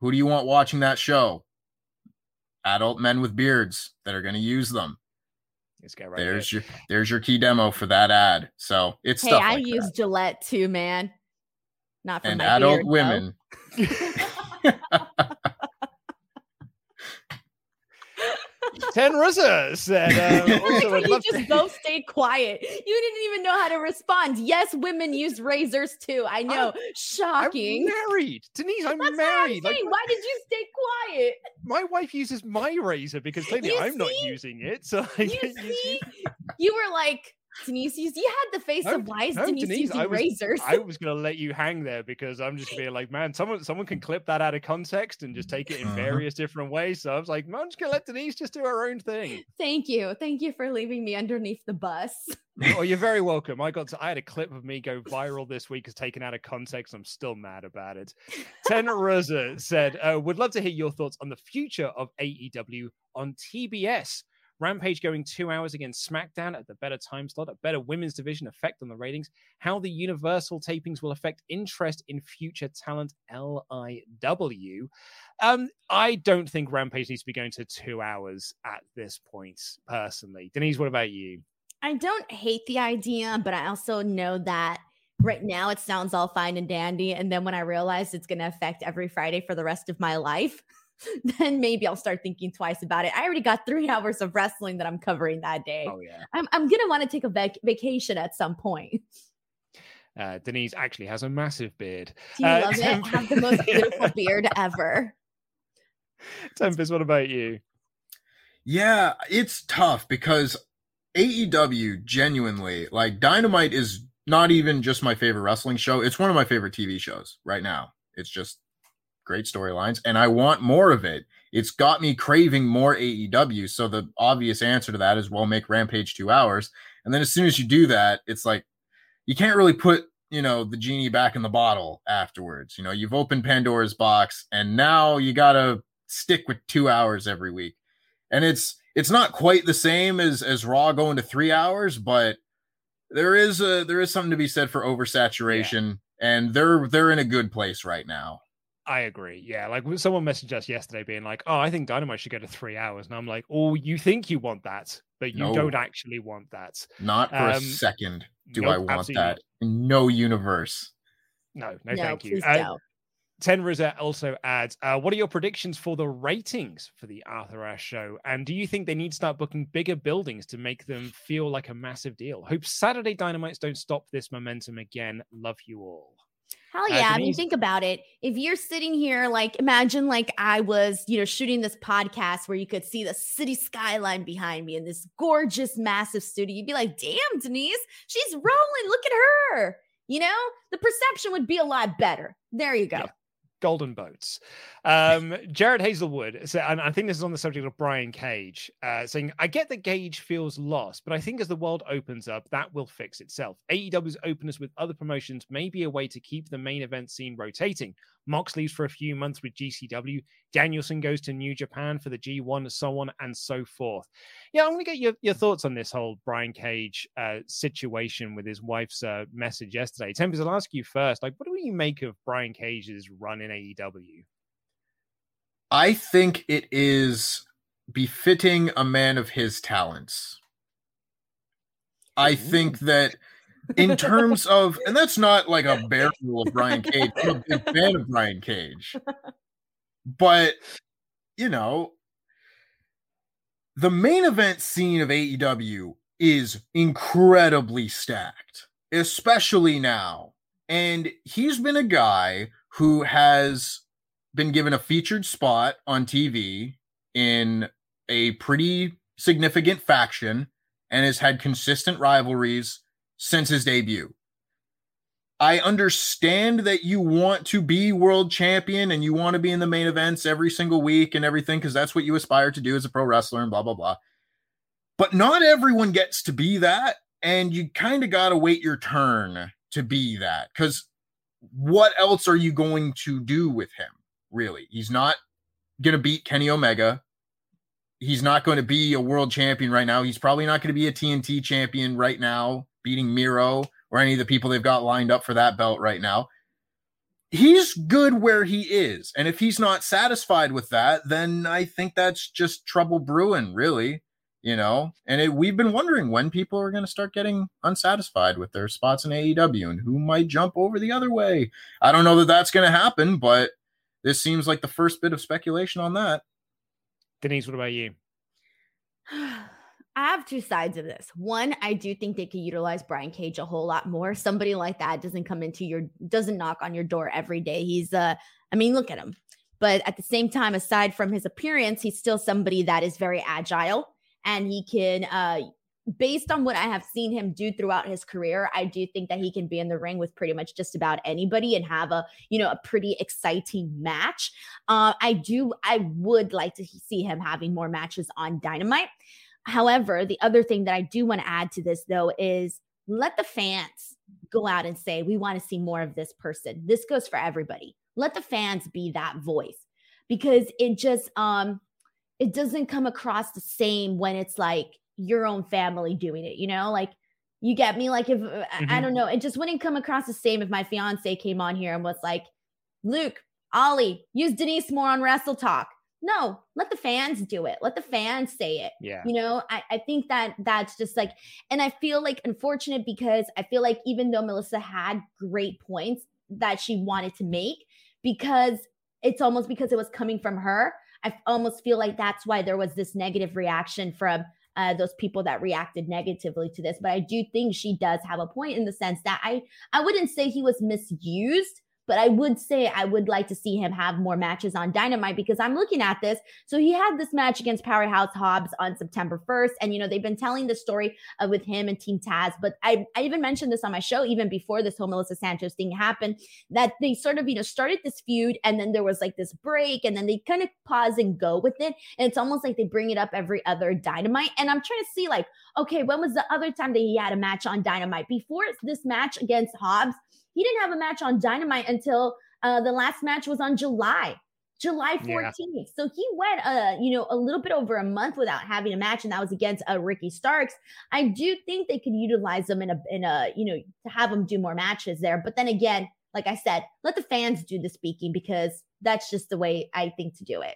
who do you want watching that show? Adult men with beards that are gonna use them. Let's get right There's here. your there's your key demo for that ad. So it's hey, stuff I like use that. Gillette too, man. Not for and my adult beard, though. women. Ten Ruzza said. Uh, also, you to- just both stayed quiet. You didn't even know how to respond. Yes, women use razors too. I know. Shocking. I'm married, Denise. I'm That's married. I'm Like. Why did you stay quiet? my wife uses my razor because clearly You I'm not using it. So I You see, you were like Denise. You, you had the face No, of why is no, Denise, Denise, using I was, razors? I was gonna let you hang there because I'm just being like, man, someone someone can clip that out of context and just take it in Uh-huh. various different ways. So I was like, man, I'm just gonna let Denise just do her own thing. Thank you, thank you for leaving me underneath the bus. oh, you're very welcome. I got to, I had a clip of me go viral this week, is taken out of context. I'm still mad about it. Ten Rosa said, uh, "Would love to hear your thoughts on the future of AEW on TBS." Rampage going two hours against SmackDown at the better time slot, a better women's division effect on the ratings, how the Universal tapings will affect interest in future talent LIW. Um, I don't think Rampage needs to be going to two hours at this point, personally. Denise, what about you? I don't hate the idea, but I also know that right now it sounds all fine and dandy. And then when I realize it's going to affect every Friday for the rest of my life, then maybe I'll start thinking twice about it. I already got three hours of wrestling that I'm covering that day. Oh yeah. I'm, I'm going to want to take a vac- vacation at some point. Uh, Denise actually has a massive beard. Do you Uh, love it? I have the most beautiful beard ever. Tempest, what about you? Yeah, it's tough because AEW genuinely, like Dynamite is not even just my favorite wrestling show. It's one of my favorite TV shows right now. It's just great storylines and I want more of it. It's got me craving more AEW. So the obvious answer to that is well make Rampage 2 hours. And then as soon as you do that, it's like you can't really put, you know, the genie back in the bottle afterwards. You know, you've opened Pandora's box and now you got to stick with 2 hours every week and it's it's not quite the same as as raw going to three hours but there is a there is something to be said for oversaturation and they're they're in a good place right now I agree. Yeah, like someone messaged us yesterday, being like, "Oh, I think Dynamite should go to three hours," and I'm like, "Oh, you think you want that, but you No. don't actually want that." not for a Um, second do nope, i want absolutely that in no universe No, no, No, thank you. Uh, don't. Ten Rosette also adds, uh, "What are your predictions for the ratings for the Arthur Ashe show? And do you think they need to start booking bigger buildings to make them feel like a massive deal? Hope Saturday Dynamites don't stop this momentum again. Love you all." Hell yeah. I mean, think about it. If you're sitting here, like, imagine like I was, you know, shooting this podcast where you could see the city skyline behind me in this gorgeous, massive studio. You'd be like, damn, Denise, she's rolling. Look at her. You know, the perception would be a lot better. There you go. Yeah. Golden Boats. Um, Jared Hazelwood, so, and I think this is on the subject of Brian Cage, uh, saying, I get that Cage feels lost, but I think as the world opens up, that will fix itself. AEW's openness with other promotions may be a way to keep the main event scene rotating. Mox leaves for a few months with GCW. Danielson goes to New Japan for the G1, so on and so forth. Yeah, I want to get your, your thoughts on this whole Brian Cage uh, situation with his wife's uh, message yesterday. Tempest, I'll ask you first. Like, what do you make of Brian Cage's run in AEW? i think it is befitting a man of his talents i think that in terms of and that's not like a barrel of brian cage i'm a big fan of brian cage but you know the main event scene of AEW is incredibly stacked, especially now. And he's been a guy who has been given a featured spot on TV in a pretty significant faction and has had consistent rivalries since his debut. I understand that you want to be world champion and you want to be in the main events every single week and everything because that's what you aspire to do as a pro wrestler and blah, blah, blah. But not everyone gets to be that. And you kind of got to wait your turn to be that because what else are you going to do with him, really? He's not going to beat Kenny Omega. He's not going to be a world champion right now. He's probably not going to be a TNT champion right now, beating Miro or any of the people they've got lined up for that belt right now. He's good where he is. And if he's not satisfied with that, then I think that's just trouble brewing, really. You know, and it, we've been wondering when people are going to start getting unsatisfied with their spots in AEW and who might jump over the other way. I don't know that that's going to happen, but this seems like the first bit of speculation on that. Denise, what about you? I have two sides of this. One, I do think they could utilize Brian Cage a whole lot more. Somebody like that doesn't come into your doesn't knock on your door every day. He's uh I mean, look at him. But at the same time, aside from his appearance, he's still somebody that is very agile and he can uh based on what I have seen him do throughout his career, I do think that he can be in the ring with pretty much just about anybody and have a, you know, a pretty exciting match. Uh, I do, I would like to see him having more matches on Dynamite. However, the other thing that I do want to add to this though is let the fans go out and say, we want to see more of this person. This goes for everybody. Let the fans be that voice because it just, um, it doesn't come across the same when it's like your own family doing it, you know? Like, you get me? Like, if mm-hmm. I don't know, it just wouldn't come across the same if my fiance came on here and was like, Luke, Ollie, use Denise more on Wrestle Talk. No, let the fans do it. Let the fans say it. Yeah. You know, I, I think that that's just like, and I feel like unfortunate because I feel like even though Melissa had great points that she wanted to make, because it's almost because it was coming from her, I almost feel like that's why there was this negative reaction from uh, those people that reacted negatively to this. But I do think she does have a point in the sense that I I wouldn't say he was misused but I would say I would like to see him have more matches on Dynamite because I'm looking at this. So he had this match against Powerhouse Hobbs on September 1st. And, you know, they've been telling the story uh, with him and Team Taz. But I, I even mentioned this on my show, even before this whole Melissa Santos thing happened, that they sort of, you know, started this feud and then there was like this break and then they kind of pause and go with it. And it's almost like they bring it up every other Dynamite. And I'm trying to see, like, okay, when was the other time that he had a match on Dynamite? Before this match against Hobbs, he didn't have a match on Dynamite until uh, the last match was on July. July 14th. Yeah. So he went uh, you know, a little bit over a month without having a match, and that was against uh, Ricky Starks. I do think they could utilize them in a in a, you know, to have them do more matches there. But then again, like I said, let the fans do the speaking because that's just the way I think to do it.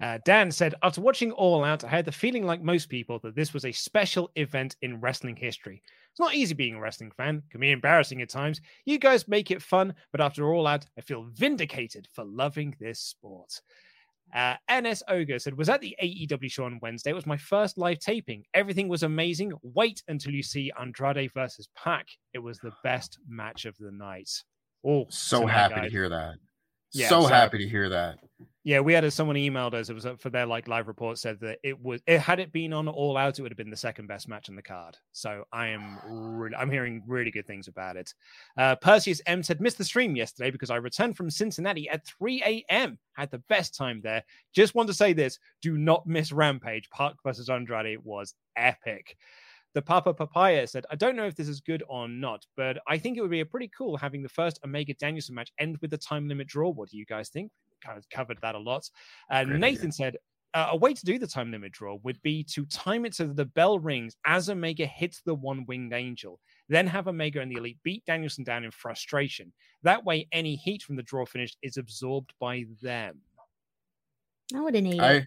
Uh, Dan said, after watching All Out, I had the feeling, like most people, that this was a special event in wrestling history. It's not easy being a wrestling fan, can be embarrassing at times. You guys make it fun, but after All Out, I feel vindicated for loving this sport. Uh, NS Ogre said, was at the AEW show on Wednesday. It was my first live taping. Everything was amazing. Wait until you see Andrade versus Pac. It was the best match of the night. Oh, so happy guys. to hear that. Yeah, so, so happy to hear that. Yeah, we had a, someone emailed us. It was uh, for their like live report said that it was it had it been on all out, it would have been the second best match in the card. So I am really, I'm hearing really good things about it. Uh, Perseus M said missed the stream yesterday because I returned from Cincinnati at 3 a.m. Had the best time there. Just want to say this: do not miss Rampage. Pac versus Andrade was epic. The Papa Papaya said, I don't know if this is good or not, but I think it would be a pretty cool having the first Omega Danielson match end with the time limit draw. What do you guys think? Kind of covered that a lot. Uh, Nathan idea. said, uh, a way to do the time limit draw would be to time it so that the bell rings as Omega hits the one winged angel. Then have Omega and the Elite beat Danielson down in frustration. That way, any heat from the draw finish is absorbed by them. I would have I,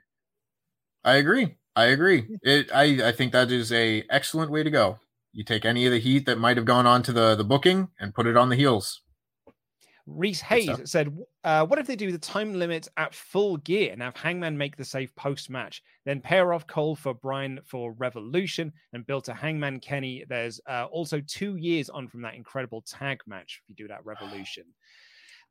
I agree. I agree. It I I think that is a excellent way to go. You take any of the heat that might have gone on to the the booking and put it on the heels. Reese Hayes said, uh, "What if they do the time limit at full gear and have Hangman make the save post match, then pair off Cole for Brian for Revolution and build to Hangman Kenny? There's uh, also two years on from that incredible tag match if you do that Revolution."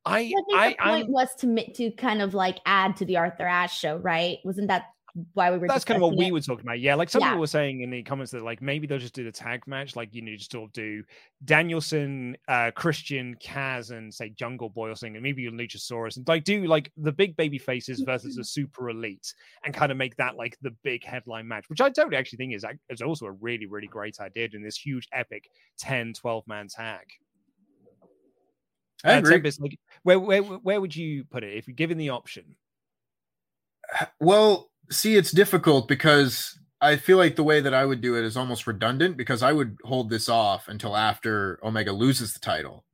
I, I, I the point I'm, was to to kind of like add to the Arthur Ashe show, right? Wasn't that why we were. That's kind of what we were talking about. Yeah, like some Yeah. people were saying in the comments that like maybe they'll just do the tag match, like you know, just sort of do Danielson, uh, Christian, Kaz, and say Jungle Boy or something, and maybe even Luchasaurus, and like do like the big baby faces versus the super elite, and kind of make that like the big headline match, which I totally actually think is ac- is also a really really great idea in this huge epic 10, 12 man tag. I Uh, agree. Tempest, like, where, where where would you put it if you're given the option? Well, see, it's difficult because I feel like the way that I would do it is almost redundant because I would hold this off until after Omega loses the title,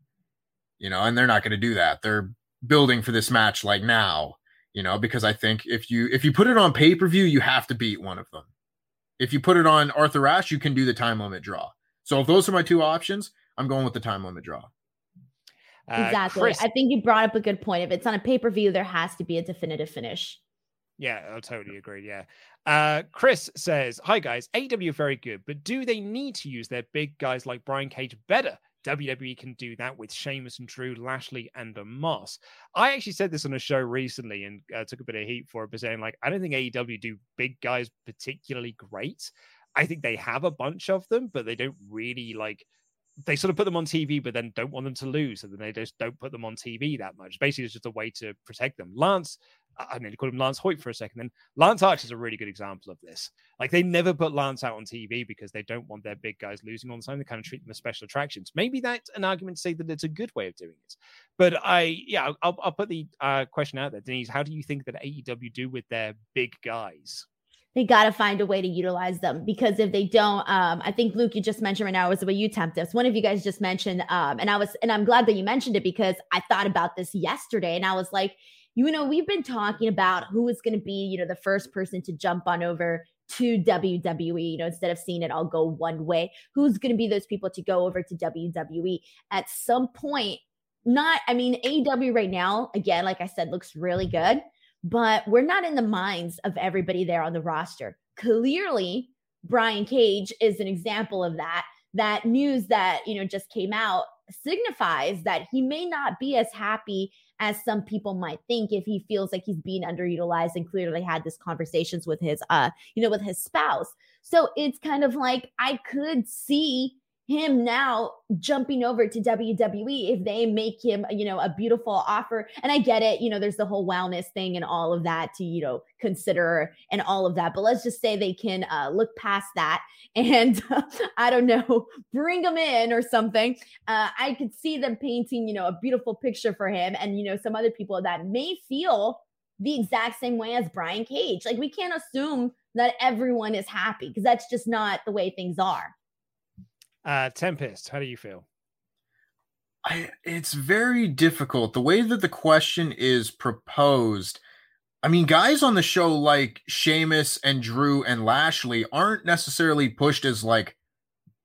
you know, and they're not going to do that. They're building for this match like now, you know, because I think if you if you put it on pay per view, you have to beat one of them. If you put it on Arthur Ashe, you can do the time limit draw. So if those are my two options, I'm going with the time limit draw. Uh, exactly. Chris- I think you brought up a good point. If it's on a pay per view, there has to be a definitive finish. Yeah, I totally agree. Yeah. Uh, Chris says, Hi guys, AEW are very good, but do they need to use their big guys like Brian Cage better? WWE can do that with Sheamus and Drew, Lashley, and Moss. I actually said this on a show recently and uh, took a bit of heat for it, but saying like I don't think AEW do big guys particularly great. I think they have a bunch of them, but they don't really like they sort of put them on TV, but then don't want them to lose. And then they just don't put them on TV that much. Basically, it's just a way to protect them. Lance, I mean, call him Lance Hoyt for a second. Then Lance Archer is a really good example of this. Like they never put Lance out on TV because they don't want their big guys losing all the time. They kind of treat them as special attractions. Maybe that's an argument to say that it's a good way of doing it. But I, yeah, I'll, I'll put the uh, question out there, Denise. How do you think that AEW do with their big guys? they got to find a way to utilize them because if they don't um i think luke you just mentioned right now was the way you Tempest one of you guys just mentioned um and i was and i'm glad that you mentioned it because i thought about this yesterday and i was like you know we've been talking about who is going to be you know the first person to jump on over to WWE, you know, instead of seeing it all go one way, who's going to be those people to go over to WWE at some point? Not, I mean, AEW right now, again, like I said, looks really good but we're not in the minds of everybody there on the roster. Clearly, Brian Cage is an example of that. That news that, you know, just came out signifies that he may not be as happy as some people might think if he feels like he's being underutilized and clearly had these conversations with his uh, you know, with his spouse. So it's kind of like I could see him now jumping over to WWE if they make him, you know, a beautiful offer. And I get it, you know, there's the whole wellness thing and all of that to, you know, consider and all of that. But let's just say they can uh, look past that and I don't know, bring him in or something. Uh, I could see them painting, you know, a beautiful picture for him and, you know, some other people that may feel the exact same way as Brian Cage. Like we can't assume that everyone is happy because that's just not the way things are. Uh, Tempest, how do you feel? I, it's very difficult. The way that the question is proposed, I mean, guys on the show like Sheamus and Drew and Lashley aren't necessarily pushed as like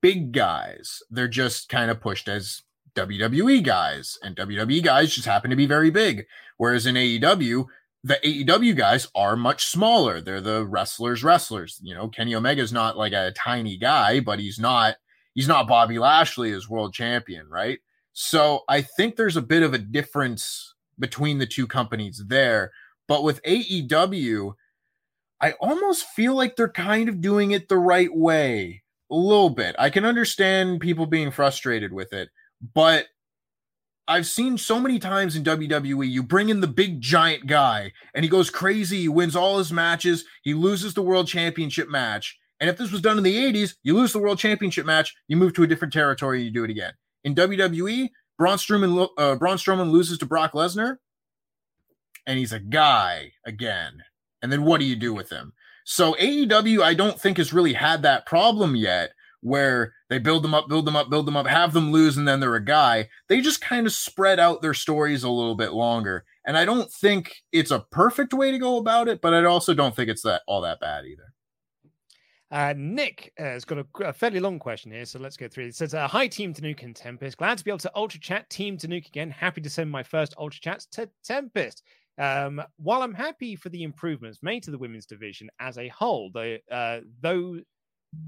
big guys. They're just kind of pushed as WWE guys, and WWE guys just happen to be very big. Whereas in AEW, the AEW guys are much smaller. They're the wrestlers, wrestlers. You know, Kenny Omega's not like a tiny guy, but he's not he's not Bobby Lashley as world champion, right? So I think there's a bit of a difference between the two companies there. But with AEW, I almost feel like they're kind of doing it the right way a little bit. I can understand people being frustrated with it, but I've seen so many times in WWE, you bring in the big giant guy and he goes crazy. He wins all his matches. He loses the world championship match. And if this was done in the 80s, you lose the world championship match, you move to a different territory, you do it again. In WWE, Braun Strowman, uh, Braun Strowman loses to Brock Lesnar, and he's a guy again. And then what do you do with him? So AEW, I don't think has really had that problem yet, where they build them up, build them up, build them up, have them lose, and then they're a guy. They just kind of spread out their stories a little bit longer. And I don't think it's a perfect way to go about it, but I also don't think it's that all that bad either. Uh, Nick uh, has got a, a fairly long question here, so let's go through it. Says, uh, Hi, Team Danuke and Tempest. Glad to be able to Ultra Chat Team Danuke again. Happy to send my first Ultra Chats to Tempest. Um, while I'm happy for the improvements made to the women's division as a whole, the, uh, though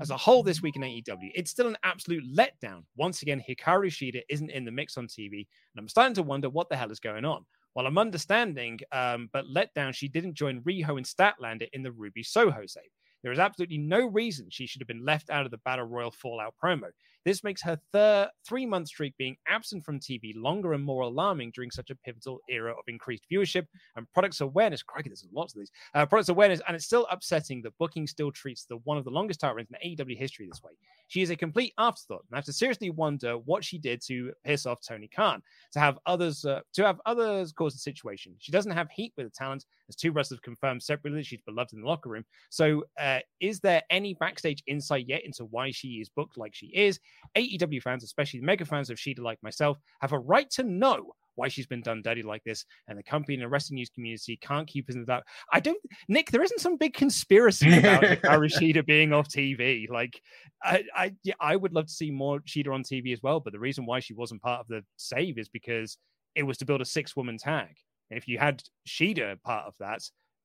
as a whole this week in AEW, it's still an absolute letdown. Once again, Hikaru Shida isn't in the mix on TV, and I'm starting to wonder what the hell is going on. While I'm understanding, um, but let down, she didn't join Riho and Statlander in the Ruby Soho save. There is absolutely no reason she should have been left out of the Battle Royal Fallout promo. This makes her third three month streak being absent from TV longer and more alarming during such a pivotal era of increased viewership and products awareness. Crikey, there's lots of these uh, products awareness, and it's still upsetting that booking still treats the one of the longest title reigns in AEW history this way. She is a complete afterthought, and I have to seriously wonder what she did to piss off Tony Khan to have others uh, to have others cause the situation. She doesn't have heat with the talent, as two wrestlers confirmed separately. She's beloved in the locker room. So, uh, is there any backstage insight yet into why she is booked like she is? AEW fans, especially the mega fans of Shida like myself, have a right to know why she's been done dirty like this, and the company and the wrestling news community can't keep us in the dark. I don't, Nick. There isn't some big conspiracy about Hikaru Shida being off TV. Like, I, I, yeah, I would love to see more Shida on TV as well. But the reason why she wasn't part of the save is because it was to build a six-woman tag. And if you had Shida part of that,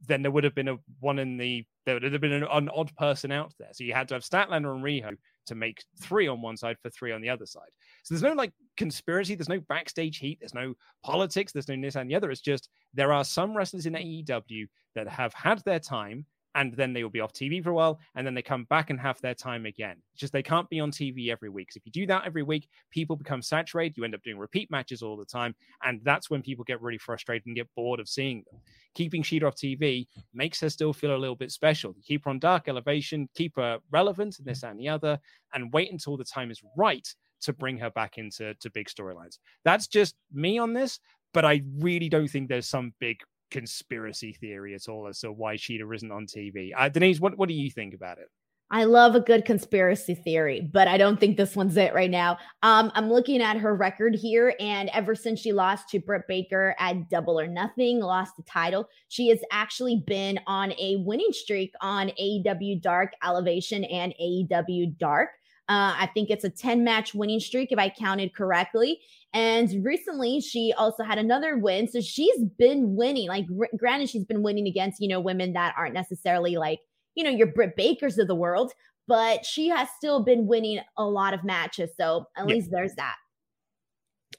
then there would have been a one in the there would have been an, an odd person out there. So you had to have Statlander and Riho to make three on one side for three on the other side. So there's no like conspiracy, there's no backstage heat, there's no politics, there's no this and the other. It's just there are some wrestlers in AEW that have had their time and then they will be off TV for a while, and then they come back and have their time again. It's just they can't be on TV every week. So if you do that every week, people become saturated. You end up doing repeat matches all the time, and that's when people get really frustrated and get bored of seeing them. Keeping Shida off TV makes her still feel a little bit special. keep her on Dark Elevation, keep her relevant, and this and the other, and wait until the time is right to bring her back into to big storylines. That's just me on this, but I really don't think there's some big conspiracy theory at all as to why Shida isn't on TV. Uh, Denise, what, what do you think about it? I love a good conspiracy theory, but I don't think this one's it right now. Um, I'm looking at her record here, and ever since she lost to Britt Baker at Double or Nothing, lost the title, she has actually been on a winning streak on AEW Dark Elevation and AEW Dark. Uh, I think it's a 10 match winning streak, if I counted correctly. And recently, she also had another win. So she's been winning. Like, gr- granted, she's been winning against, you know, women that aren't necessarily like, you know, your Britt Bakers of the world, but she has still been winning a lot of matches. So at yeah. least there's that.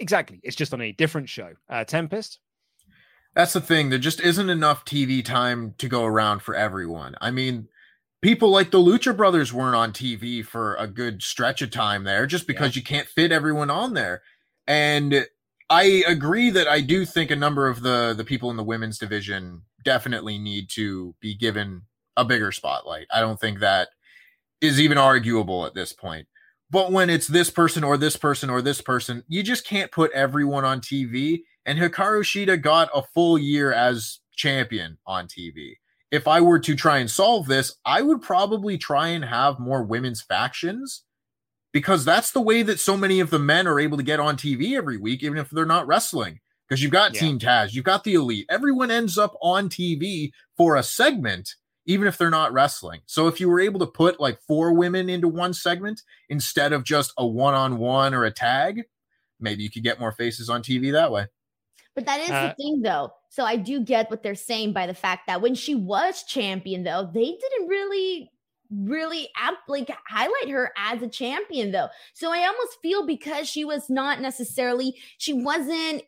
Exactly. It's just on a different show. Uh, Tempest. That's the thing. There just isn't enough TV time to go around for everyone. I mean, people like the Lucha Brothers weren't on TV for a good stretch of time there just because yeah. you can't fit everyone on there. And I agree that I do think a number of the the people in the women's division definitely need to be given a bigger spotlight. I don't think that is even arguable at this point. But when it's this person or this person or this person, you just can't put everyone on TV. And Hikaru Shida got a full year as champion on TV. If I were to try and solve this, I would probably try and have more women's factions because that's the way that so many of the men are able to get on TV every week, even if they're not wrestling. Because you've got yeah. Team Taz, you've got the Elite. Everyone ends up on TV for a segment, even if they're not wrestling. So if you were able to put like four women into one segment instead of just a one on one or a tag, maybe you could get more faces on TV that way. But that is uh, the thing, though. So I do get what they're saying by the fact that when she was champion, though, they didn't really really like highlight her as a champion though. So I almost feel because she was not necessarily she wasn't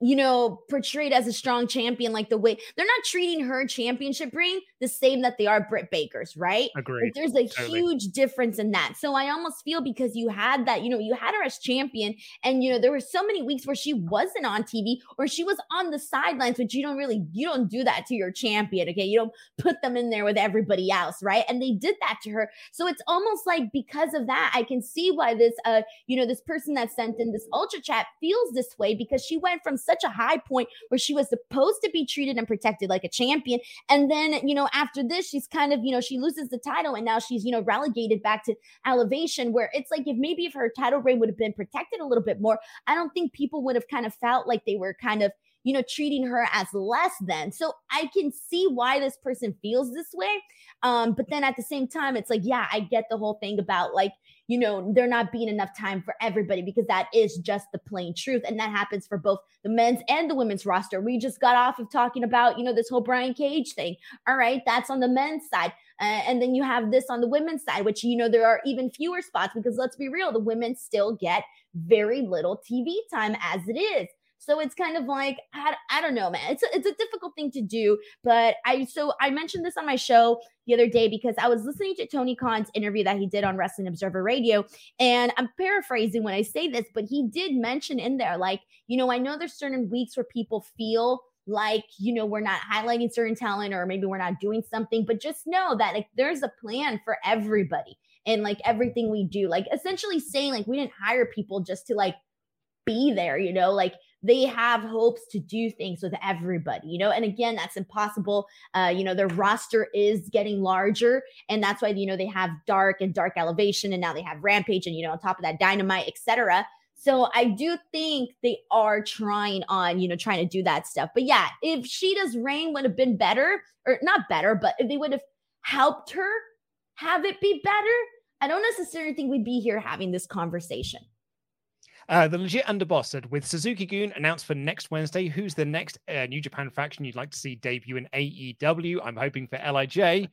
you know, portrayed as a strong champion, like the way they're not treating her championship ring the same that they are Britt Baker's, right? Agreed. Like there's a totally. huge difference in that. So I almost feel because you had that, you know, you had her as champion, and you know, there were so many weeks where she wasn't on TV or she was on the sidelines, but you don't really, you don't do that to your champion, okay? You don't put them in there with everybody else, right? And they did that to her. So it's almost like because of that, I can see why this, uh, you know, this person that sent in this ultra chat feels this way because she went from such a high point where she was supposed to be treated and protected like a champion. And then, you know, after this, she's kind of, you know, she loses the title and now she's, you know, relegated back to elevation where it's like if maybe if her title reign would have been protected a little bit more, I don't think people would have kind of felt like they were kind of, you know, treating her as less than. So I can see why this person feels this way. Um, but then at the same time, it's like, yeah, I get the whole thing about like, you know, there not being enough time for everybody because that is just the plain truth. And that happens for both the men's and the women's roster. We just got off of talking about, you know, this whole Brian Cage thing. All right, that's on the men's side. Uh, and then you have this on the women's side, which, you know, there are even fewer spots because let's be real, the women still get very little TV time as it is. So it's kind of like I, I don't know, man. It's a, it's a difficult thing to do, but I so I mentioned this on my show the other day because I was listening to Tony Khan's interview that he did on Wrestling Observer Radio, and I'm paraphrasing when I say this, but he did mention in there like, you know, I know there's certain weeks where people feel like you know we're not highlighting certain talent or maybe we're not doing something but just know that like there's a plan for everybody and like everything we do like essentially saying like we didn't hire people just to like be there you know like they have hopes to do things with everybody, you know. And again, that's impossible. Uh, you know, their roster is getting larger, and that's why you know they have dark and dark elevation, and now they have rampage, and you know, on top of that, dynamite, etc. So I do think they are trying on, you know, trying to do that stuff. But yeah, if Shida's reign would have been better, or not better, but if they would have helped her have it be better, I don't necessarily think we'd be here having this conversation. Uh, the legit underboss said, with Suzuki-gun announced for next Wednesday, who's the next uh, New Japan faction you'd like to see debut in AEW? I'm hoping for LIJ,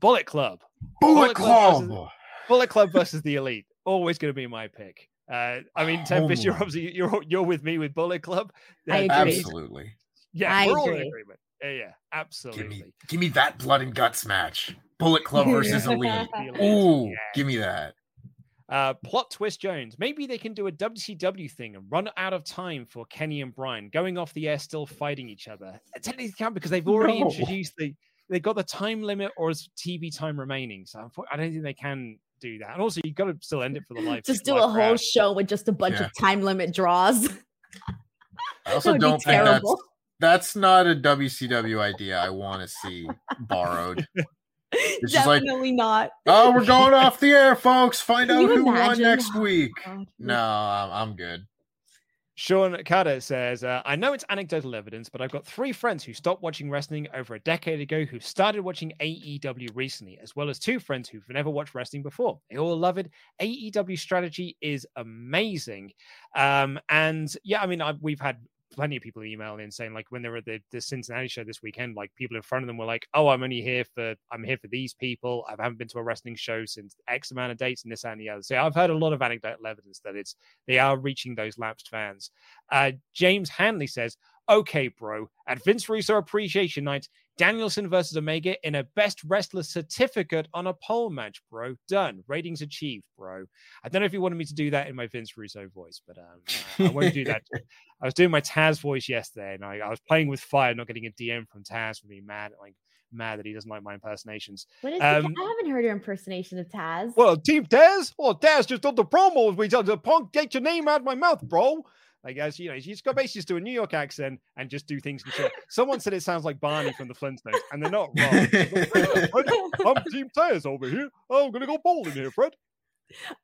Bullet Club. Bullet, Bullet Club. Versus, Bullet Club versus the Elite. Always going to be my pick. Uh, I mean, Tempest, oh. you're obviously you're you're with me with Bullet Club. I agree. Absolutely. Yeah, I we're agree. all in agreement. Yeah, yeah, absolutely. Give me, give me that blood and guts match. Bullet Club versus Elite. Ooh, yeah. give me that. Uh, plot twist Jones. Maybe they can do a WCW thing and run out of time for Kenny and Bryan going off the air, still fighting each other. Technically, they can't because they've already no. introduced the they've got the time limit or is TV time remaining. So I don't think they can do that. And also, you've got to still end it for the live. Just do live a whole crowd. show with just a bunch Yeah. of time limit draws. I also That would be don't think that's that's not a WCW idea I want to see borrowed. It's just like, Definitely not. oh, we're going off the air, folks. Find Can out you who won next week. God. No, I'm, I'm good. Sean Carter says, uh, I know it's anecdotal evidence, but I've got three friends who stopped watching wrestling over a decade ago who started watching AEW recently, as well as two friends who've never watched wrestling before. They all love it. AEW strategy is amazing. Um, and yeah, I mean, i we've had plenty of people email in saying like when they were at the, the Cincinnati show this weekend, like people in front of them were like, "Oh, I'm only here for I'm here for these people. I haven't been to a wrestling show since X amount of dates and this and the other." So I've heard a lot of anecdotal evidence that it's they are reaching those lapsed fans. Uh, James Hanley says, "Okay, bro, at Vince Russo Appreciation Night, Danielson versus Omega in a Best Wrestler certificate on a pole match, bro. Done. Ratings achieved, bro. I don't know if you wanted me to do that in my Vince Russo voice, but um, I won't do that. I was doing my Taz voice yesterday, and I, I was playing with fire, not getting a DM from Taz for being mad, like mad that he doesn't like my impersonations. What is Um, I haven't heard your impersonation of Taz. Well, Team Taz, well, Taz just did the promos. We did the punk. Get your name out of my mouth, bro. Like, as you know, you just got basically just do a New York accent and just do things. And. Someone said it sounds like Barney from the Flintstones, and they're not wrong. I'm Team Taz over here. I'm gonna go bowling here, Fred.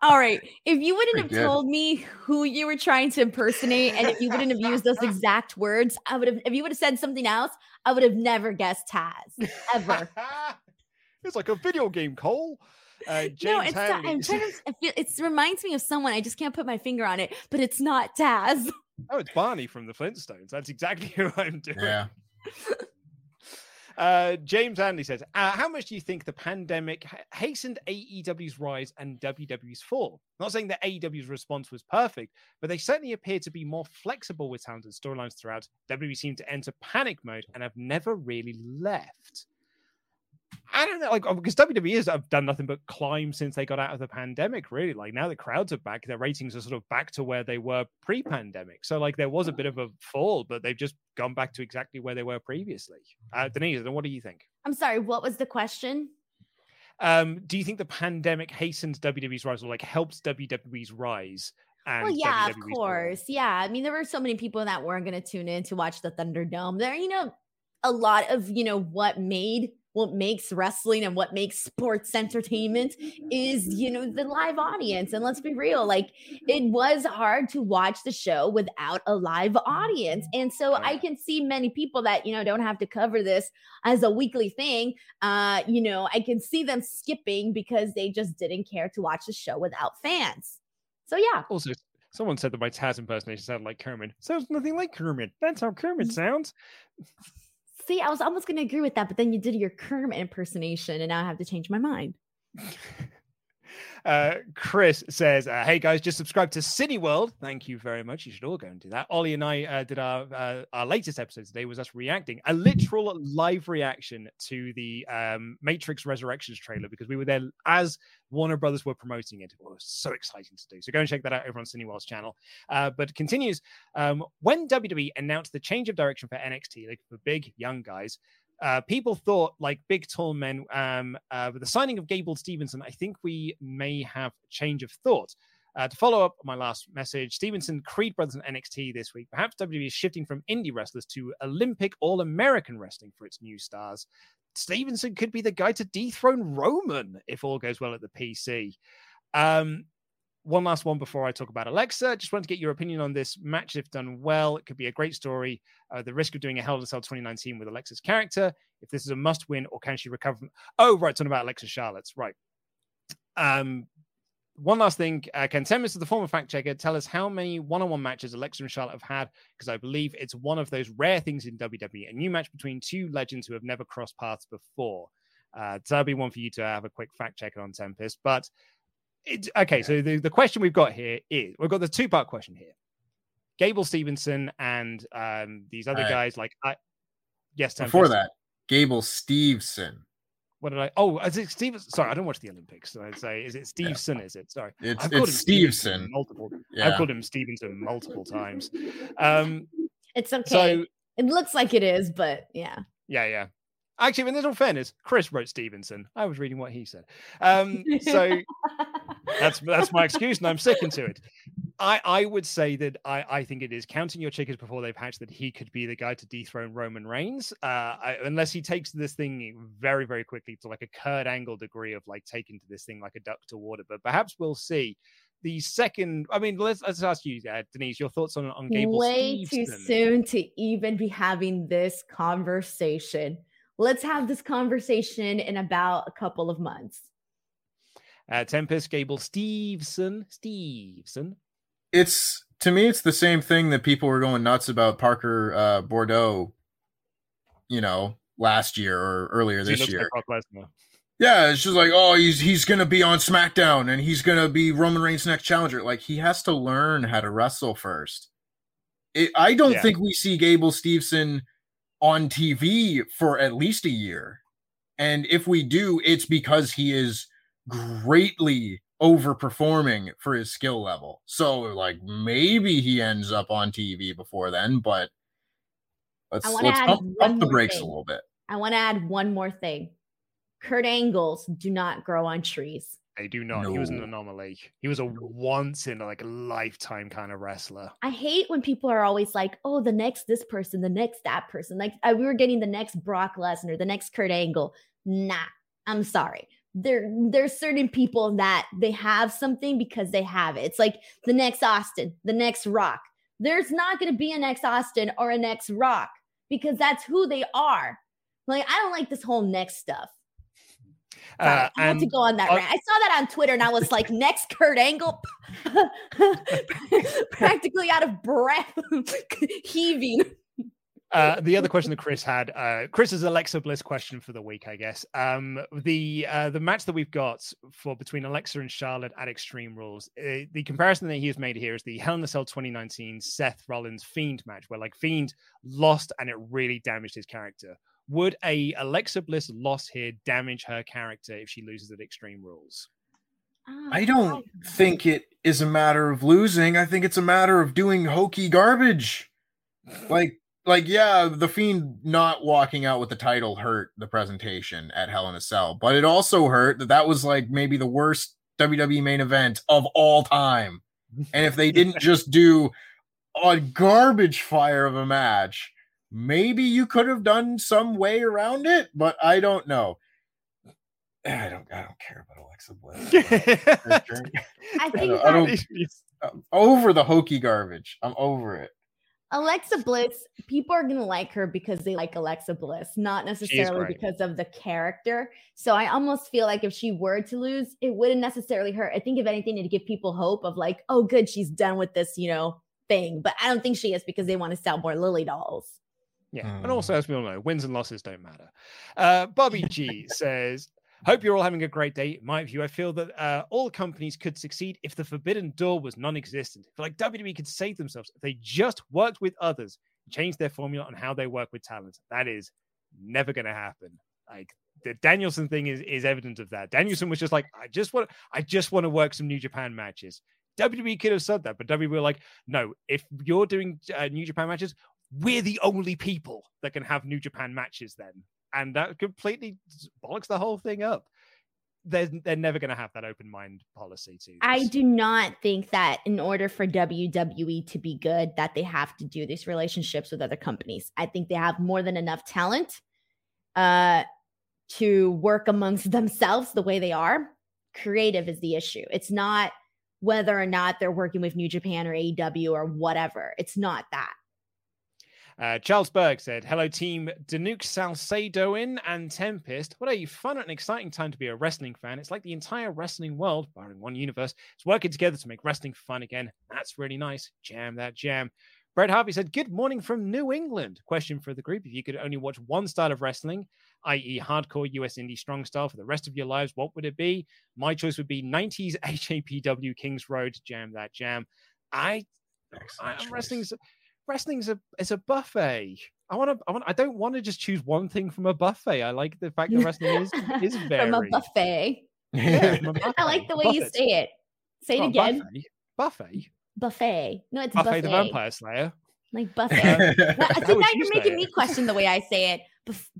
All right. If you wouldn't have told me who you were trying to impersonate, and if you wouldn't have used those exact words, I would have. If you would have said something else, I would have never guessed Taz ever. it's like a video game, Cole. Uh, James no, it's not. I'm trying to. I feel, it reminds me of someone. I just can't put my finger on it, but it's not Taz. Oh, it's Barney from the Flintstones. That's exactly who I'm doing. Yeah. Uh, James Hanley says, uh, "How much do you think the pandemic hastened AEW's rise and WWE's fall? Not saying that AEW's response was perfect, but they certainly appear to be more flexible with talent and storylines throughout. WWE seemed to enter panic mode and have never really left." I don't know, like oh, because WWE has have done nothing but climb since they got out of the pandemic. Really, like now the crowds are back, their ratings are sort of back to where they were pre-pandemic. So like there was a bit of a fall, but they've just gone back to exactly where they were previously. Uh, Denise, then what do you think? I'm sorry. What was the question? Um, do you think the pandemic hastens WWE's rise or like helps WWE's rise? And well, yeah, of WWE's fall? course. Yeah. I mean, there were so many people that weren't going to tune in to watch the Thunderdome. There, you know, a lot of, you know, what made what makes wrestling and what makes sports entertainment is, mm-hmm. you know, the live audience. And let's be real, like it was hard to watch the show without a live audience. Mm-hmm. And so I can see many people that, you know, don't have to cover this as a weekly thing. Uh, you know, I can see them skipping because they just didn't care to watch the show without fans. So yeah. Also, someone said that my Taz impersonation sounded like Kermit. Sounds nothing like Kermit. That's how Kermit mm-hmm. sounds. See, I was almost going to agree with that, but then you did your Kermit impersonation, and now I have to change my mind. Uh, Chris says, uh, "Hey guys, just subscribe to Cineworld. Thank you very much. You should all go and do that." Ollie and I uh, did our uh, our latest episode today. Was us reacting a literal live reaction to the um, Matrix Resurrections trailer because we were there as Warner Brothers were promoting it. It was so exciting to do. So go and check that out over on Cineworld's channel. Uh, but continues um, when WWE announced the change of direction for NXT, like for big young guys uh, people thought like big tall men um, uh, with the signing of Gable Stevenson, I think we may have a change of thought. Uh, to follow up my last message, Stevenson, Creed Brothers, and NXT this week. Perhaps WWE is shifting from indie wrestlers to Olympic All American wrestling for its new stars. Stevenson could be the guy to dethrone Roman if all goes well at the PC. Um, one last one before I talk about Alexa. Just wanted to get your opinion on this match. If done well, it could be a great story. Uh, the risk of doing a Hell in a Cell 2019 with Alexa's character. If this is a must win, or can she recover from? Oh, right, talking about Alexa Charlotte's right. Um, one last thing, uh, can Tempest, the former fact checker, tell us how many one-on-one matches Alexa and Charlotte have had? Because I believe it's one of those rare things in WWE, a new match between two legends who have never crossed paths before. Uh, so that'd be one for you to have a quick fact check on Tempest. But it, okay, so the, the question we've got here is we've got the two part question here. Gable Stevenson and um, these other guys, like I, yes, Tempest. before that, Gable Stevenson. What did I? Oh, is it Stevenson? Sorry, I don't watch the Olympics. So I'd say, is it Stevenson? Yeah. Is it? Sorry, it's, I've it's Stevenson. Multiple. Yeah. I've called him Stevenson multiple times. Um, it's okay. So, it looks like it is, but yeah. Yeah, yeah. Actually, in this all fairness, Chris wrote Stevenson. I was reading what he said. Um, so that's that's my excuse, and I'm sticking to it. I, I would say that I, I think it is counting your chickens before they've hatched that he could be the guy to dethrone Roman Reigns, uh, I, unless he takes this thing very very quickly to like a Kurt Angle degree of like taking to this thing like a duck to water. But perhaps we'll see. The second, I mean, let's let's ask you, uh, Denise, your thoughts on on Gable. Way too soon to even be having this conversation let's have this conversation in about a couple of months. Uh, Tempest Gable Stevenson. Stevenson. It's to me, it's the same thing that people were going nuts about Parker uh, Boudreaux, you know, last year or earlier this year. Like yeah, it's just like, oh, he's he's gonna be on SmackDown and he's gonna be Roman Reigns' next challenger. Like he has to learn how to wrestle first. It, I don't yeah. think we see Gable Stevenson on TV for at least a year. And if we do, it's because he is greatly overperforming for his skill level. So like maybe he ends up on TV before then, but let's let's pump, pump the brakes thing. a little bit. I want to add one more thing. Kurt Angles do not grow on trees. They do not. No. He was an anomaly. He was a once in a, like a lifetime kind of wrestler. I hate when people are always like, "Oh, the next this person, the next that person." Like uh, we were getting the next Brock Lesnar, the next Kurt Angle. Nah, I'm sorry. There, there's certain people that they have something because they have it. It's like the next Austin, the next Rock. There's not going to be a next Austin or a next Rock because that's who they are. Like I don't like this whole next stuff. Uh, I had to go on that uh, rant. I saw that on Twitter and I was like, next Kurt Angle, practically out of breath, heaving. Uh, the other question that Chris had, uh, Chris's Alexa Bliss question for the week, I guess. Um, the uh, the match that we've got for between Alexa and Charlotte at Extreme Rules, uh, the comparison that he has made here is the Hell in a Cell 2019 Seth Rollins Fiend match, where like Fiend lost and it really damaged his character would a Alexa Bliss loss here damage her character if she loses at Extreme Rules? Oh, I don't think it is a matter of losing. I think it's a matter of doing hokey garbage. Like, like yeah, the Fiend not walking out with the title hurt the presentation at Hell in a Cell, but it also hurt that that was like maybe the worst WWE main event of all time. And if they didn't just do a garbage fire of a match, maybe you could have done some way around it, but I don't know. I don't. I don't care about Alexa Bliss. I think I don't, I don't, over the hokey garbage. I'm over it. Alexa Bliss, people are gonna like her because they like Alexa Bliss, not necessarily because of the character. So I almost feel like if she were to lose, it wouldn't necessarily hurt. I think if anything, it'd give people hope of like, oh, good, she's done with this, you know, thing. But I don't think she is because they want to sell more Lily dolls. Yeah. And also, as we all know, wins and losses don't matter. Uh, Bobby G says, Hope you're all having a great day. In my view, I feel that uh, all companies could succeed if the forbidden door was non-existent. Like WWE could save themselves if they just worked with others, changed their formula on how they work with talent. That is never going to happen. Like the Danielson thing is is evident of that. Danielson was just like, I just want, I just want to work some New Japan matches. WWE could have said that, but WWE were like, no, if you're doing uh, New Japan matches, we're the only people that can have New Japan matches then. And that completely bollocks the whole thing up. They're, they're never going to have that open mind policy to I do not think that in order for WWE to be good that they have to do these relationships with other companies. I think they have more than enough talent uh to work amongst themselves the way they are. Creative is the issue. It's not whether or not they're working with New Japan or AEW or whatever. It's not that. Uh, Charles Berg said, Hello, team Danuke Salcedoin and Tempest. What a fun and exciting time to be a wrestling fan. It's like the entire wrestling world, barring one universe, is working together to make wrestling fun again. That's really nice. Jam that jam. Brett Harvey said, Good morning from New England. Question for the group If you could only watch one style of wrestling, i.e., hardcore US indie strong style for the rest of your lives, what would it be? My choice would be 90s AJPW Kings Road, Jam That Jam. I, I am wrestling's wrestling's a is a buffet. I want to. I want. I don't want to just choose one thing from a buffet. I like the fact that wrestling is is very from a buffet. Yeah, from a buffet. I like the way you say it. Say it again. Buffet. Buffet. Buffet. No, it's Buffet buffet. the Vampire Slayer. Like buffet. See, would now you you're making it? me question the way I say it. Buff-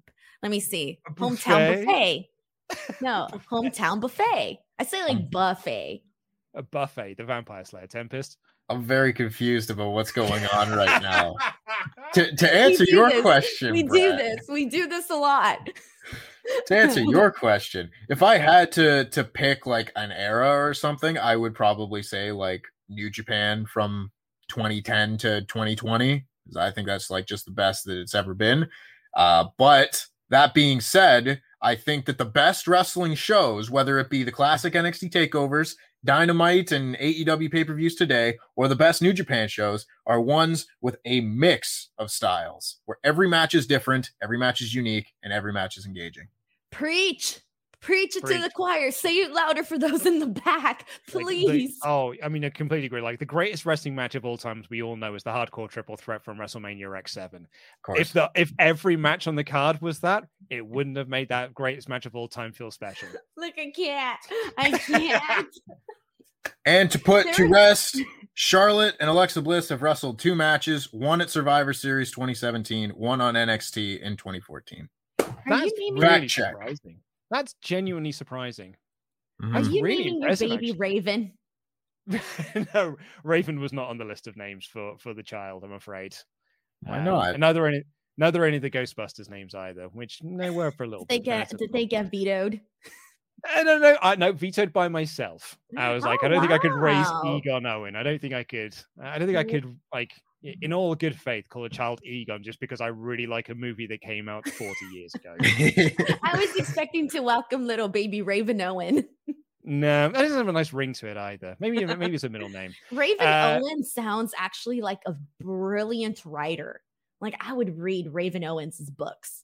Let me see. Hometown buffet? buffet. No, hometown buffet. I say like um, buffet. A buffet. The Vampire Slayer. Tempest. I'm very confused about what's going on right now. to, to answer your this. question, We do this. We do this a lot. to answer your question, if I had to to pick like an era or something, I would probably say like New Japan from 2010 to 2020 because I think that's like just the best that it's ever been. Uh, but that being said, I think that the best wrestling shows, whether it be the classic NXT takeovers, Dynamite, and AEW pay per views today, or the best New Japan shows, are ones with a mix of styles where every match is different, every match is unique, and every match is engaging. Preach. Preach it to the choir. Say it louder for those in the back, Like, the- please. oh, I mean, I completely agree. Like the greatest wrestling match of all times, we all know is the hardcore triple threat from WrestleMania X7. Of. If the if every match on the card was that, it wouldn't have made that greatest match of all time feel special. Look, I can't. I can't. And to put to There- rest, Charlotte and Alexa Bliss have wrestled two matches, one at Survivor Series 2017, one on NXT in 2014. Are That's you naming, really check. surprising. That's genuinely surprising. Mhm. are That's you really naming your baby actually. Raven? no, Raven was not on the list of names for for the child. I'm afraid. Why Um, not? and Neither any neither any of the Ghostbusters names either, which they were for a little. They bit. get did they get vetoed? I don't know. I no vetoed by myself. I was like, Oh, I don't think I could raise wow. Egon Owen. I don't think I could. I don't think I could like i- in all good faith call a child Egon just because I really like a movie that came out 40 years ago. I was expecting to welcome little baby Raven Owen. no, that doesn't have a nice ring to it either. Maybe maybe it's a middle name. Raven Uh, Owen sounds actually like a brilliant writer. Like I would read Raven Owens' books.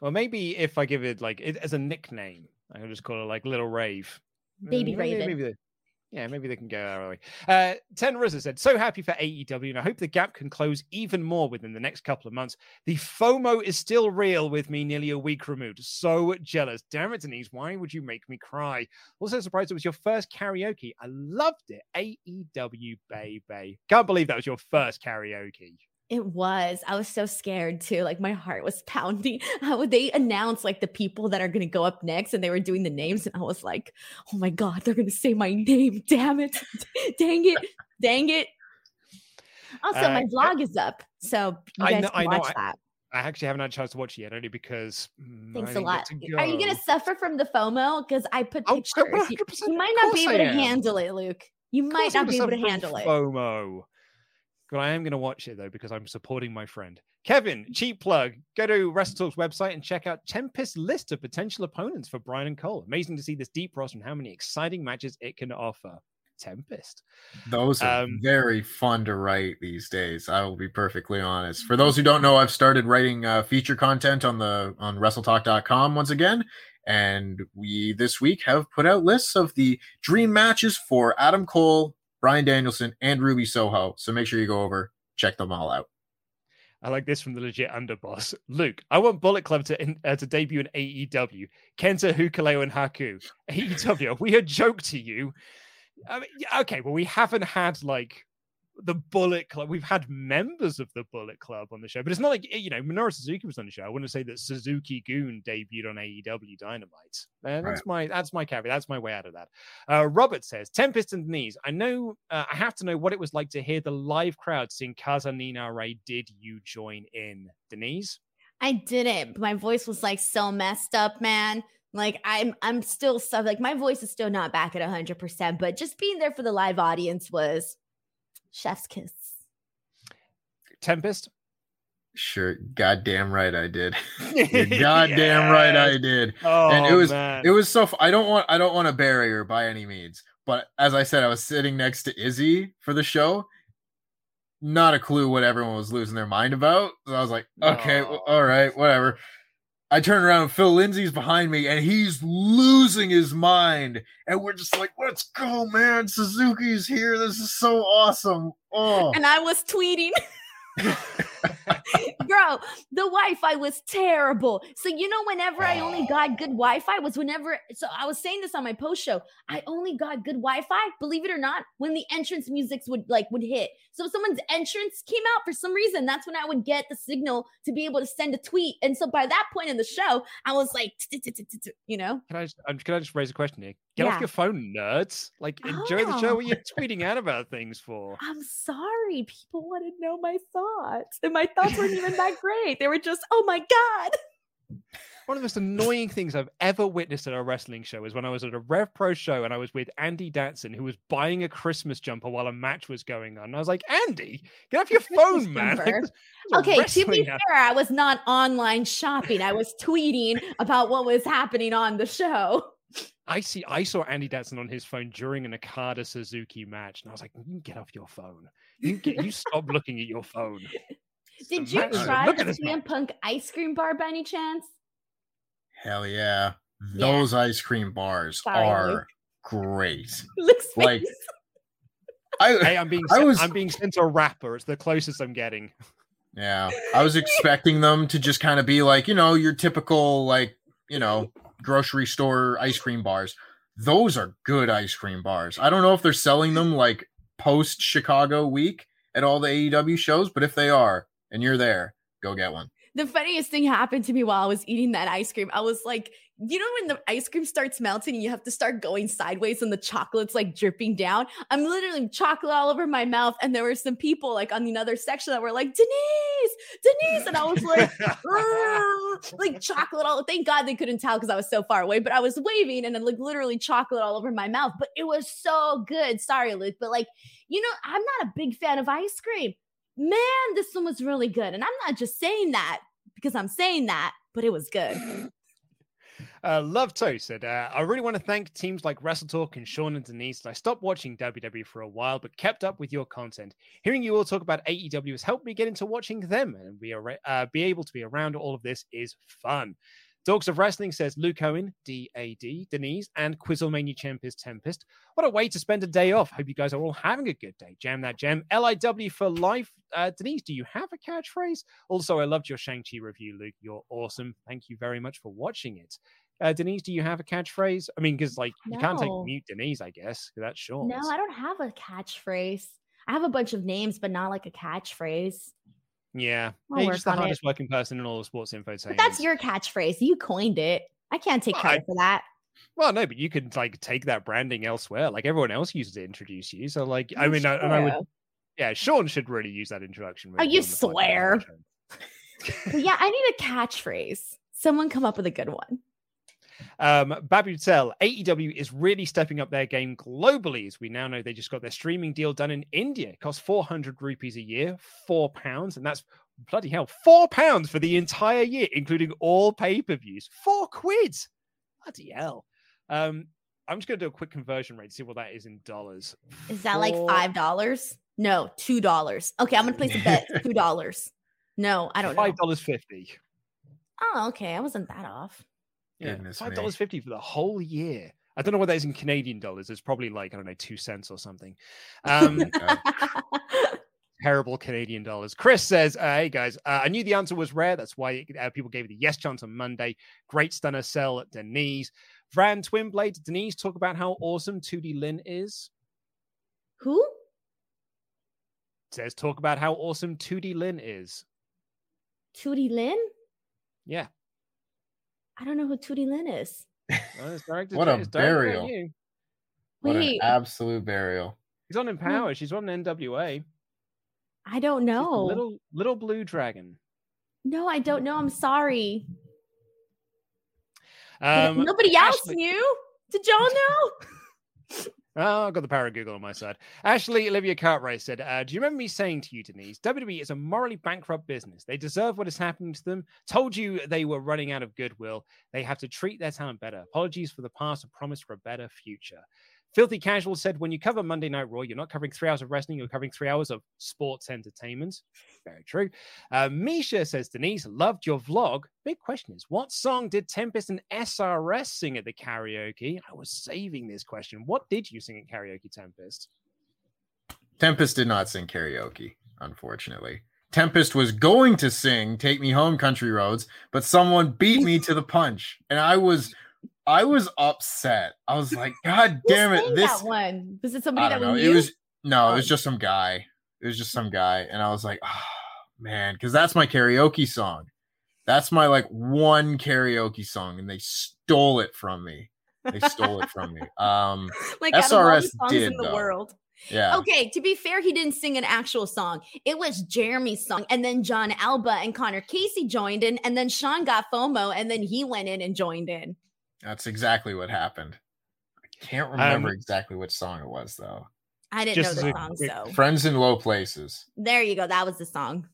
Or maybe if I give it like it as a nickname, I can just call it like Little Rave. Baby Mm, Raven. Maybe they, yeah, maybe they can go that way. Uh, Ten Rizza said, "So happy for AEW, and I hope the gap can close even more within the next couple of months. The FOMO is still real with me, nearly a week removed. So jealous. Damn it, Denise, why would you make me cry? Also surprised it was your first karaoke. I loved it. AEW, baby. Can't believe that was your first karaoke. It was. I was so scared too. Like my heart was pounding. How would they announce like the people that are going to go up next and they were doing the names and I was like, "Oh my god, they're going to say my name. Damn it. Dang it. Dang it." Also, my Uh, vlog is up. So you I guys know- can I know, watch that. I actually haven't had a chance to watch it yet, only because Thanks a lot. to Are you going to suffer from the FOMO cuz I put Oh, pictures. You- You might not be able to handle it, Luke. You might not be able to handle it. FOMO. But I am going to watch it though because I'm supporting my friend Kevin. Cheap plug. Go to WrestleTalk's website and check out Tempest's list of potential opponents for Brian and Cole. Amazing to see this deep roster and how many exciting matches it can offer. Tempest. Those are um, very fun to write these days. I will be perfectly honest. For those who don't know, I've started writing uh, feature content on the on WrestleTalk.com once again, and we this week have put out lists of the dream matches for Adam Cole, Bryan Danielson, and Ruby Soho. So make sure you go over check them all out. I like this from the legit underboss. Luke, I want Bullet Club to in, uh, to debut in AEW. Kenta, Hikuleo, and Haku. AEW, we a joke to you. I mean, okay, well, we haven't had like the Bullet Club. We've had members of the Bullet Club on the show, but it's not like you know Minoru Suzuki was on the show. I wouldn't say that Suzuki-gun debuted on AEW Dynamite. Uh, that's right. my that's my caveat. That's my way out of that. Uh, Robert says Tempest and Knees. I know. Uh, I have to know what it was like to hear the live crowd sing Kaze ni Nare. Did you join in, Denise? I didn't. My voice was like so messed up, man. Like I'm I'm still stuff like my voice is still not back at 100%, but just being there for the live audience was chef's kiss. Tempest? Sure, goddamn right I did. goddamn yes. right I did. Oh, and it was man. it was so I don't want I don't want a barrier by any means. But as I said, I was sitting next to Izzy for the show. Not a clue what everyone was losing their mind about. So I was like, okay, oh. all right, whatever. I turn around, Phil Lindsay's behind me, and he's losing his mind. And we're just like, let's go, man. Suzuki's here. This is so awesome. Oh. And I was tweeting. Bro, the Wi-Fi was terrible. So you know, whenever I only oh. got good Wi-Fi was whenever. So I was saying this on my post show. I only got good Wi-Fi, believe it or not, when the entrance musics would like would hit. So if someone's entrance came out for some reason, that's when I would get the signal to be able to send a tweet. And so by that point in the show, I was like, you know. Can I just, um, can I just raise a question, Nick? Get yeah. off your phone, nerds. Like, enjoy oh. the show. Oh. What you're you tweeting out about things for? I'm sorry. People want to know my thoughts. And my thoughts weren't even that great. They were just, oh my God. One of the most annoying things I've ever witnessed at a wrestling show is when I was at a Rev Pro show and I was with Andy Datson, who was buying a Christmas jumper while a match was going on. And I was like, Andy, get off your phone, man. Like, okay, to be fair, I was not online shopping. I was tweeting about what was happening on the show. I see. I saw Andy Datson on his phone during an Okada Suzuki match, and I was like, "You get off your phone. You get. You stop looking at your phone." Did you try the CM Punk ice cream bar by any chance? Hell yeah! Those yeah. ice cream bars Sorry, are Luke. great. like, I, hey, I'm being. I was, I'm being sent a wrapper. It's the closest I'm getting. Yeah, I was expecting them to just kind of be like, you know, your typical like, you know, grocery store ice cream bars. Those are good ice cream bars. I don't know if they're selling them like post Chicago week at all the AEW shows, but if they are and you're there, go get one. The funniest thing happened to me while I was eating that ice cream. I was like, you know when the ice cream starts melting and you have to start going sideways and the chocolate's like dripping down? I'm literally chocolate all over my mouth and there were some people like on the other section that were like denise! Denise! And i was like like chocolate all thank god they couldn't tell because i was so far away but i was waving and then like literally chocolate all over my mouth but it was so good. Sorry luke but like you know i'm not a big fan of ice cream. Man this one was really good and i'm not just saying that because i'm saying that but it was good Uh, Love Toe said, uh, I really want to thank teams like Wrestle Talk and Sean and Denise. I stopped watching WWE for a while, but kept up with your content. Hearing you all talk about AEW has helped me get into watching them, and be, uh, be able to be around all of this is fun. Dogs of Wrestling says Luke Owen, DAD, Denise, and Quizzlemania Champus Tempest. What a way to spend a day off. Hope you guys are all having a good day. Jam that gem. LIW for life. Uh, Denise, do you have a catchphrase? Also, I loved your Shang-Chi review, Luke. You're awesome. Thank you very much for watching it. Uh, Denise, do you have a catchphrase? I mean, because like no. you can't take mute Denise, I guess, that's short. No, I don't have a catchphrase. I have a bunch of names, but not like a catchphrase. Yeah, I'll you're just the hardest it. working person in all the sports info. But that's your catchphrase. You coined it. I can't take well, credit I, for that. Well, no, but you could like take that branding elsewhere. Like everyone else uses to introduce you. So, like, I mean, I, and I would, yeah, Sean should really use that introduction. oh, you swear? yeah, I need a catchphrase. Someone come up with a good one. Um, Babu Tell, AEW is really stepping up their game globally, as we now know they just got their streaming deal done in India. It costs 400 rupees a year, four pounds, and that's bloody hell, four pounds for the entire year, including all pay per views. Four quid. Bloody hell. Um, I'm just gonna do a quick conversion rate, to see what that is in dollars. Is that like five dollars? No, two dollars. Okay, I'm gonna place a bet. Two dollars. No, I don't know. Five dollars fifty. Oh, okay. I wasn't that off. Yeah, five dollars fifty for the whole year. I don't know what that is in Canadian dollars. It's probably like I don't know two cents or something. Um, terrible Canadian dollars. Chris says, uh, "Hey guys, uh, I knew the answer was rare. That's why uh, people gave it the yes chance on Monday. Great stunner sell at Denise. Vran Twinblade, Denise, talk about how awesome Tootie Lynn is. Who? Says talk about how awesome Tootie Lynn is. Tootie Lynn? Yeah, I don't know who Tootie Lynn is. Well, What a it's directed at burial. you. What an Wait. absolute burial. He's on Empower. She's on NWA. I don't know. Little little blue dragon. No, I don't know. I'm sorry. Um, Nobody else Ashley- knew. Did y'all know? Oh, I've got the power of Google on my side. Ashley Olivia Cartwright said, uh, Do you remember me saying to you, Denise, WWE is a morally bankrupt business. They deserve what is happening to them. Told you they were running out of goodwill. They have to treat their talent better. Apologies for the past and promise for a better future. Filthy Casual said, When you cover Monday Night Raw, you're not covering three hours of wrestling, you're covering three hours of sports entertainment. Very true. Uh, Misha says, Denise, loved your vlog. Big question is, what song did Tempest and SRS sing at the karaoke? I was saving this question. What did you sing at karaoke, Tempest? Tempest did not sing karaoke, unfortunately. Tempest was going to sing Take Me Home Country Roads, but someone beat me to the punch. And I was I was upset. I was like, God damn it. This that one? Was it somebody I that don't know. we It was no, it was Oh. just some guy. It was just some guy. And I was like, oh man, because that's my karaoke song. That's my like one karaoke song, and they stole it from me. They stole it from me. Um like out of all the SRS songs did in the though. world. Yeah. Okay, to be fair, he didn't sing an actual song. It was Jeremy's song. And then Jon Alba and Connor Casey joined in. And then Sean got FOMO. And then he went in and joined in. That's exactly what happened. I can't remember Um, exactly which song it was though. I didn't Just know the song. quick So Friends in Low Places. there you go. That was the song.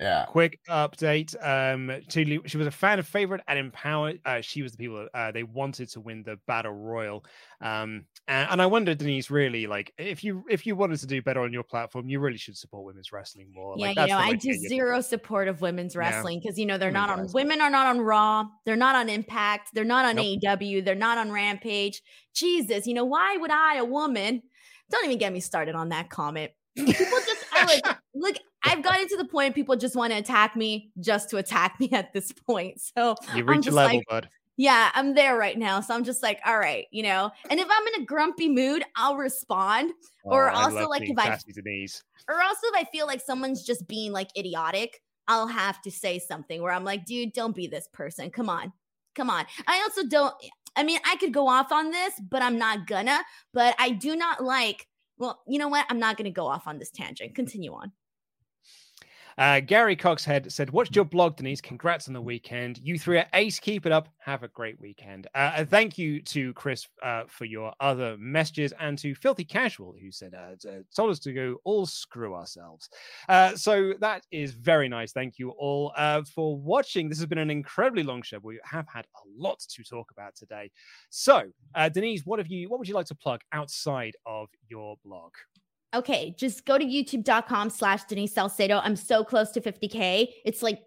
Yeah. Quick update. Um, to, she was a fan of favorite and Empower. Uh, she was the people uh, they wanted to win the battle royal. Um, and, and I wonder, Denise, really, like if you if you wanted to do better on your platform, you really should support women's wrestling more. yeah, like, you that's know, I do get your- zero support of women's wrestling because you know they're not on women are not on Raw, they're not on Impact, they're not on Nope. AEW, they're not on Rampage. Jesus, you know why would I, a woman? Don't even get me started on that comment. People just I like look. I've gotten to the point people just want to attack me just to attack me at this point. So You reach a level, like, bud. yeah, I'm there right now. So I'm just like, all right, you know. And if I'm in a grumpy mood, I'll respond. Or Oh, I also, like, if I or also if I feel like someone's just being like idiotic, I'll have to say something where I'm like, dude, don't be this person. Come on. Come on. I also don't I mean, I could go off on this, but I'm not gonna. But I do not like, well, you know what? I'm not gonna go off on this tangent. Continue on. Uh, Gary Coxhead said, Watched your blog, Denise. Congrats on the weekend. You three are ace. Keep it up. Have a great weekend. Uh, thank you to Chris uh, for your other messages and to Filthy Casual, who said, uh, uh, told us to go all screw ourselves. Uh, so that is very nice. Thank you all uh, for watching. This has been an incredibly long show. We have had a lot to talk about today. So, uh, Denise, what have you? What would you like to plug outside of your blog? Okay, just go to youtube.com slash Denise Salcedo. I'm so close to 50K. It's like,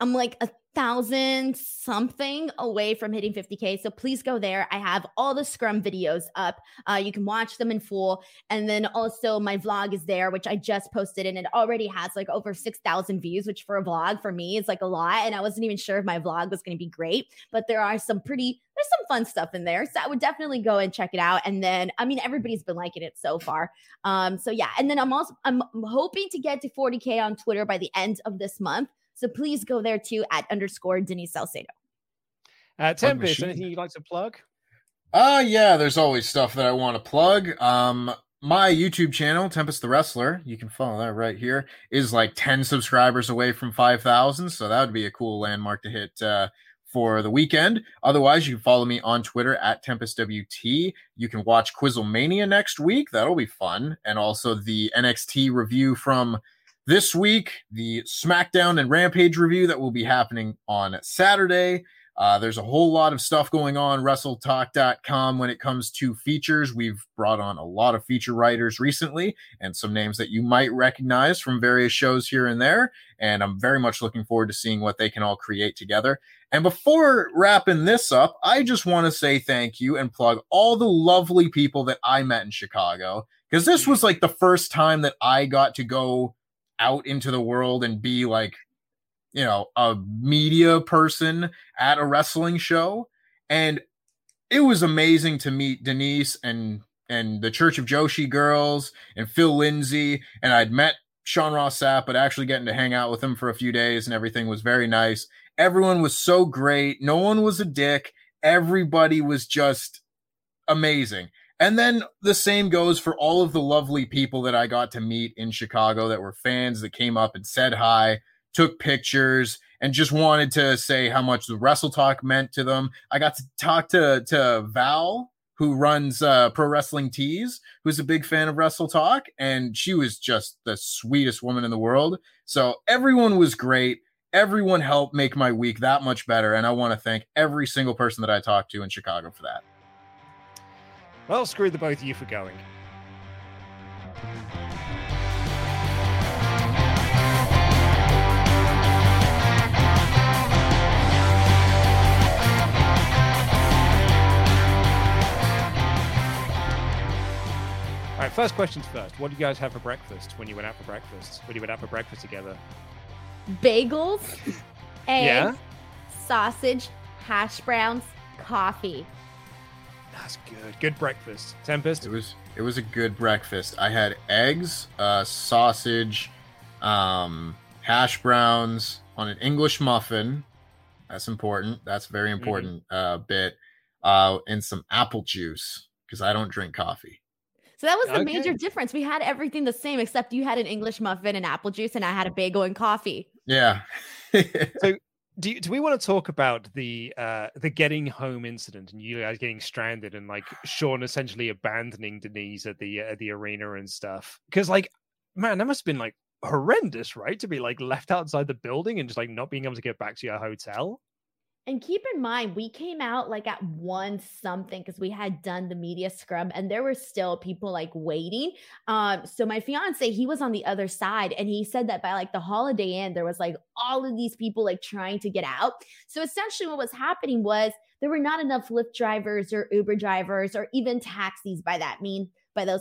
I'm like a thousand something away from hitting 50K. So please go there. I have all the Scrum videos up. Uh, you can watch them in full. And then also my vlog is there, which I just posted and it already has like over 6,000 views, which for a vlog for me is like a lot. And I wasn't even sure if my vlog was going to be great, but there are some pretty, there's some fun stuff in there. So I would definitely go and check it out. And then, I mean, everybody's been liking it so far. Um, so yeah, and then I'm also I'm hoping to get to 40k on Twitter by the end of this month. So please go there too at underscore Denise Salcedo. Uh, Tempest, anything you'd like to plug? Uh yeah, there's always stuff that I want to plug. Um my YouTube channel, Tempest the Wrestler, you can follow that right here, is like 10 subscribers away from 5,000. So that would be a cool landmark to hit uh, for the weekend. Otherwise, you can follow me on Twitter at TempestWT. You can watch Quizzlemania next week. That'll be fun. And also the NXT review from this week, the SmackDown and Rampage review that will be happening on Saturday. Uh, there's a whole lot of stuff going on WrestleTalk.com when it comes to features. We've brought on a lot of feature writers recently and some names that you might recognize from various shows here and there. And I'm very much looking forward to seeing what they can all create together. And before wrapping this up, I just want to say thank you and plug all the lovely people that I met in Chicago because this was like the first time that I got to go out into the world and be like you know, a media person at a wrestling show. And it was amazing to meet Denise and and the Church of Joshi girls and Phil Lindsay. And I'd met Sean Ross Sapp, but actually getting to hang out with him for a few days and everything was very nice. Everyone was so great. No one was a dick. Everybody was just amazing. And then the same goes for all of the lovely people that I got to meet in Chicago that were fans that came up and said hi took pictures, and just wanted to say how much the Wrestle Talk meant to them. I got to talk to to Val, who runs uh, Pro Wrestling Tees, who's a big fan of Wrestle Talk, and she was just the sweetest woman in the world. So everyone was great. Everyone helped make my week that much better, and I want to thank every single person that I talked to in Chicago for that. Well, screw the both of you for going. All right, first questions first. What did you guys have for breakfast when you went out for breakfast? When you went out for breakfast together? Bagels, eggs, Yeah? sausage, hash browns, coffee. That's good. Good breakfast. Tempest? It was it was a good breakfast. I had eggs, uh, sausage, um, hash browns on an English muffin. That's important. That's a very important uh, bit. Uh, and some apple juice because I don't drink coffee. So that was the major difference. We had everything the same, except you had an English muffin and apple juice, and I had a bagel and coffee. Yeah. so do, you, do we want to talk about the uh the getting home incident and you guys getting stranded and like Sean essentially abandoning Denise at the at the arena and stuff? Because like, man, that must have been like horrendous, right? To be like left outside the building and just like not being able to get back to your hotel. And keep in mind, we came out like at one something because we had done the media scrub and there were still people like waiting. Um, so my fiance, he was on the other side and he said that by like the holiday end, there was like all of these people like trying to get out. So essentially, what was happening was there were not enough Lyft drivers or Uber drivers or even taxis by that mean by those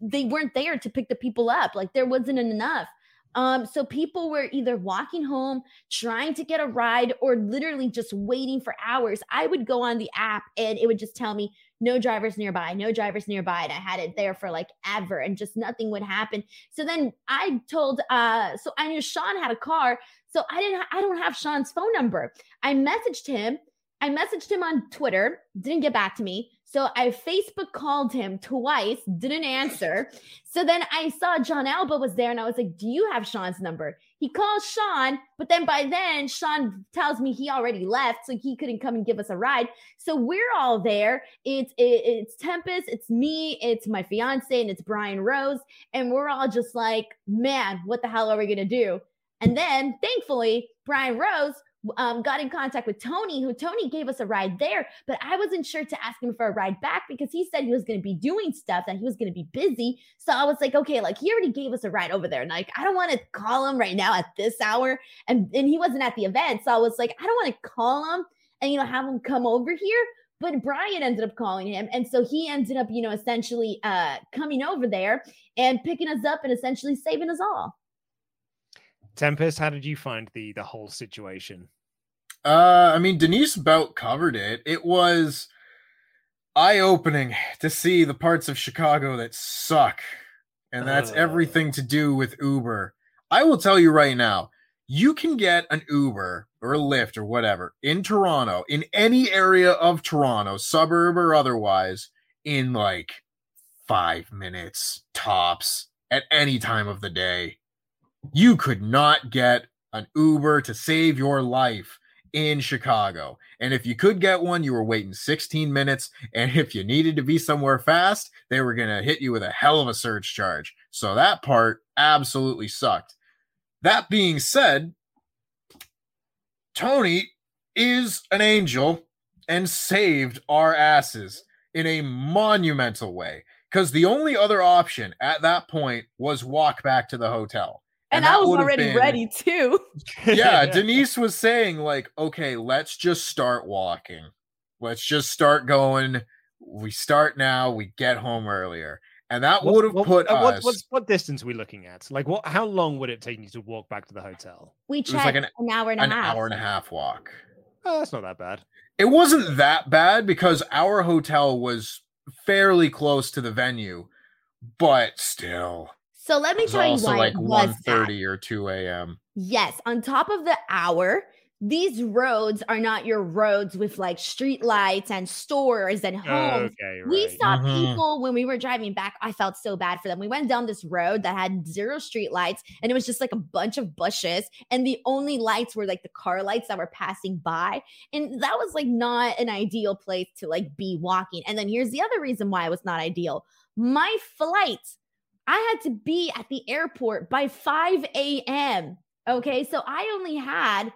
they weren't there to pick the people up. Like there wasn't enough. Um, so people were either walking home, trying to get a ride, or literally just waiting for hours. I would go on the app and it would just tell me no drivers nearby, no drivers nearby. And I had it there for like ever and just nothing would happen. So then I told uh so I knew Sean had a car. So I didn't I don't have Sean's phone number. I messaged him. I messaged him on Twitter, didn't get back to me. So I Facebook called him twice, didn't answer. So then I saw Jon Alba was there and I was like, Do you have Sean's number? He calls Sean, but then by then Sean tells me he already left, so he couldn't come and give us a ride. So we're all there. It's it, it's Tempest, it's me, it's my fiance, and it's Brian Rose. And we're all just like, man, what the hell are we gonna do? And then thankfully, Brian Rose um, got in contact with Tony, who Tony gave us a ride there, but I wasn't sure to ask him for a ride back because he said he was going to be doing stuff that he was going to be busy. So I was like, okay, like he already gave us a ride over there, and like I don't want to call him right now at this hour, and and he wasn't at the event, so I was like, I don't want to call him and you know have him come over here. But Brian ended up calling him, and so he ended up, you know, essentially uh, coming over there and picking us up and essentially saving us all. Tempest, how did you find the the whole situation? Uh, I mean, Denise about covered it. It was eye opening to see the parts of Chicago that suck, and that's Uh. everything to do with Uber. I will tell you right now, you can get an Uber or a Lyft or whatever in Toronto, in any area of Toronto, suburb or otherwise, in like five minutes tops at any time of the day. You could not get an Uber to save your life in Chicago. And if you could get one, you were waiting 16 minutes. And if you needed to be somewhere fast, they were going to hit you with a hell of a surge charge. So that part absolutely sucked. That being said, Tony is an angel and saved our asses in a monumental way. Because the only other option at that point was walk back to the hotel. And, I was already been, ready too. yeah, Denise was saying, like, okay, let's just start walking. Let's just start going. We start now, we get home earlier. And that would have put uh, us. What, what distance are we looking at? Like, what? How long would it take you to walk back to the hotel? We checked like an, an, hour and a an half. hour and a half walk. Oh, that's not that bad. It wasn't that bad because our hotel was fairly close to the venue, but still. So let me tell you why like 1.30 or 2 a.m. Yes, on top of the hour, these roads are not your roads with like street lights and stores and homes. Okay, right. We saw mm-hmm. people when we were driving back. I felt so bad for them. We went down this road that had zero street lights and it was just like a bunch of bushes. And the only lights were like the car lights that were passing by. And that was like not an ideal place to like be walking. And then here's the other reason why it was not ideal my flight, I had to be at the airport by 5 a.m. Okay. So I only had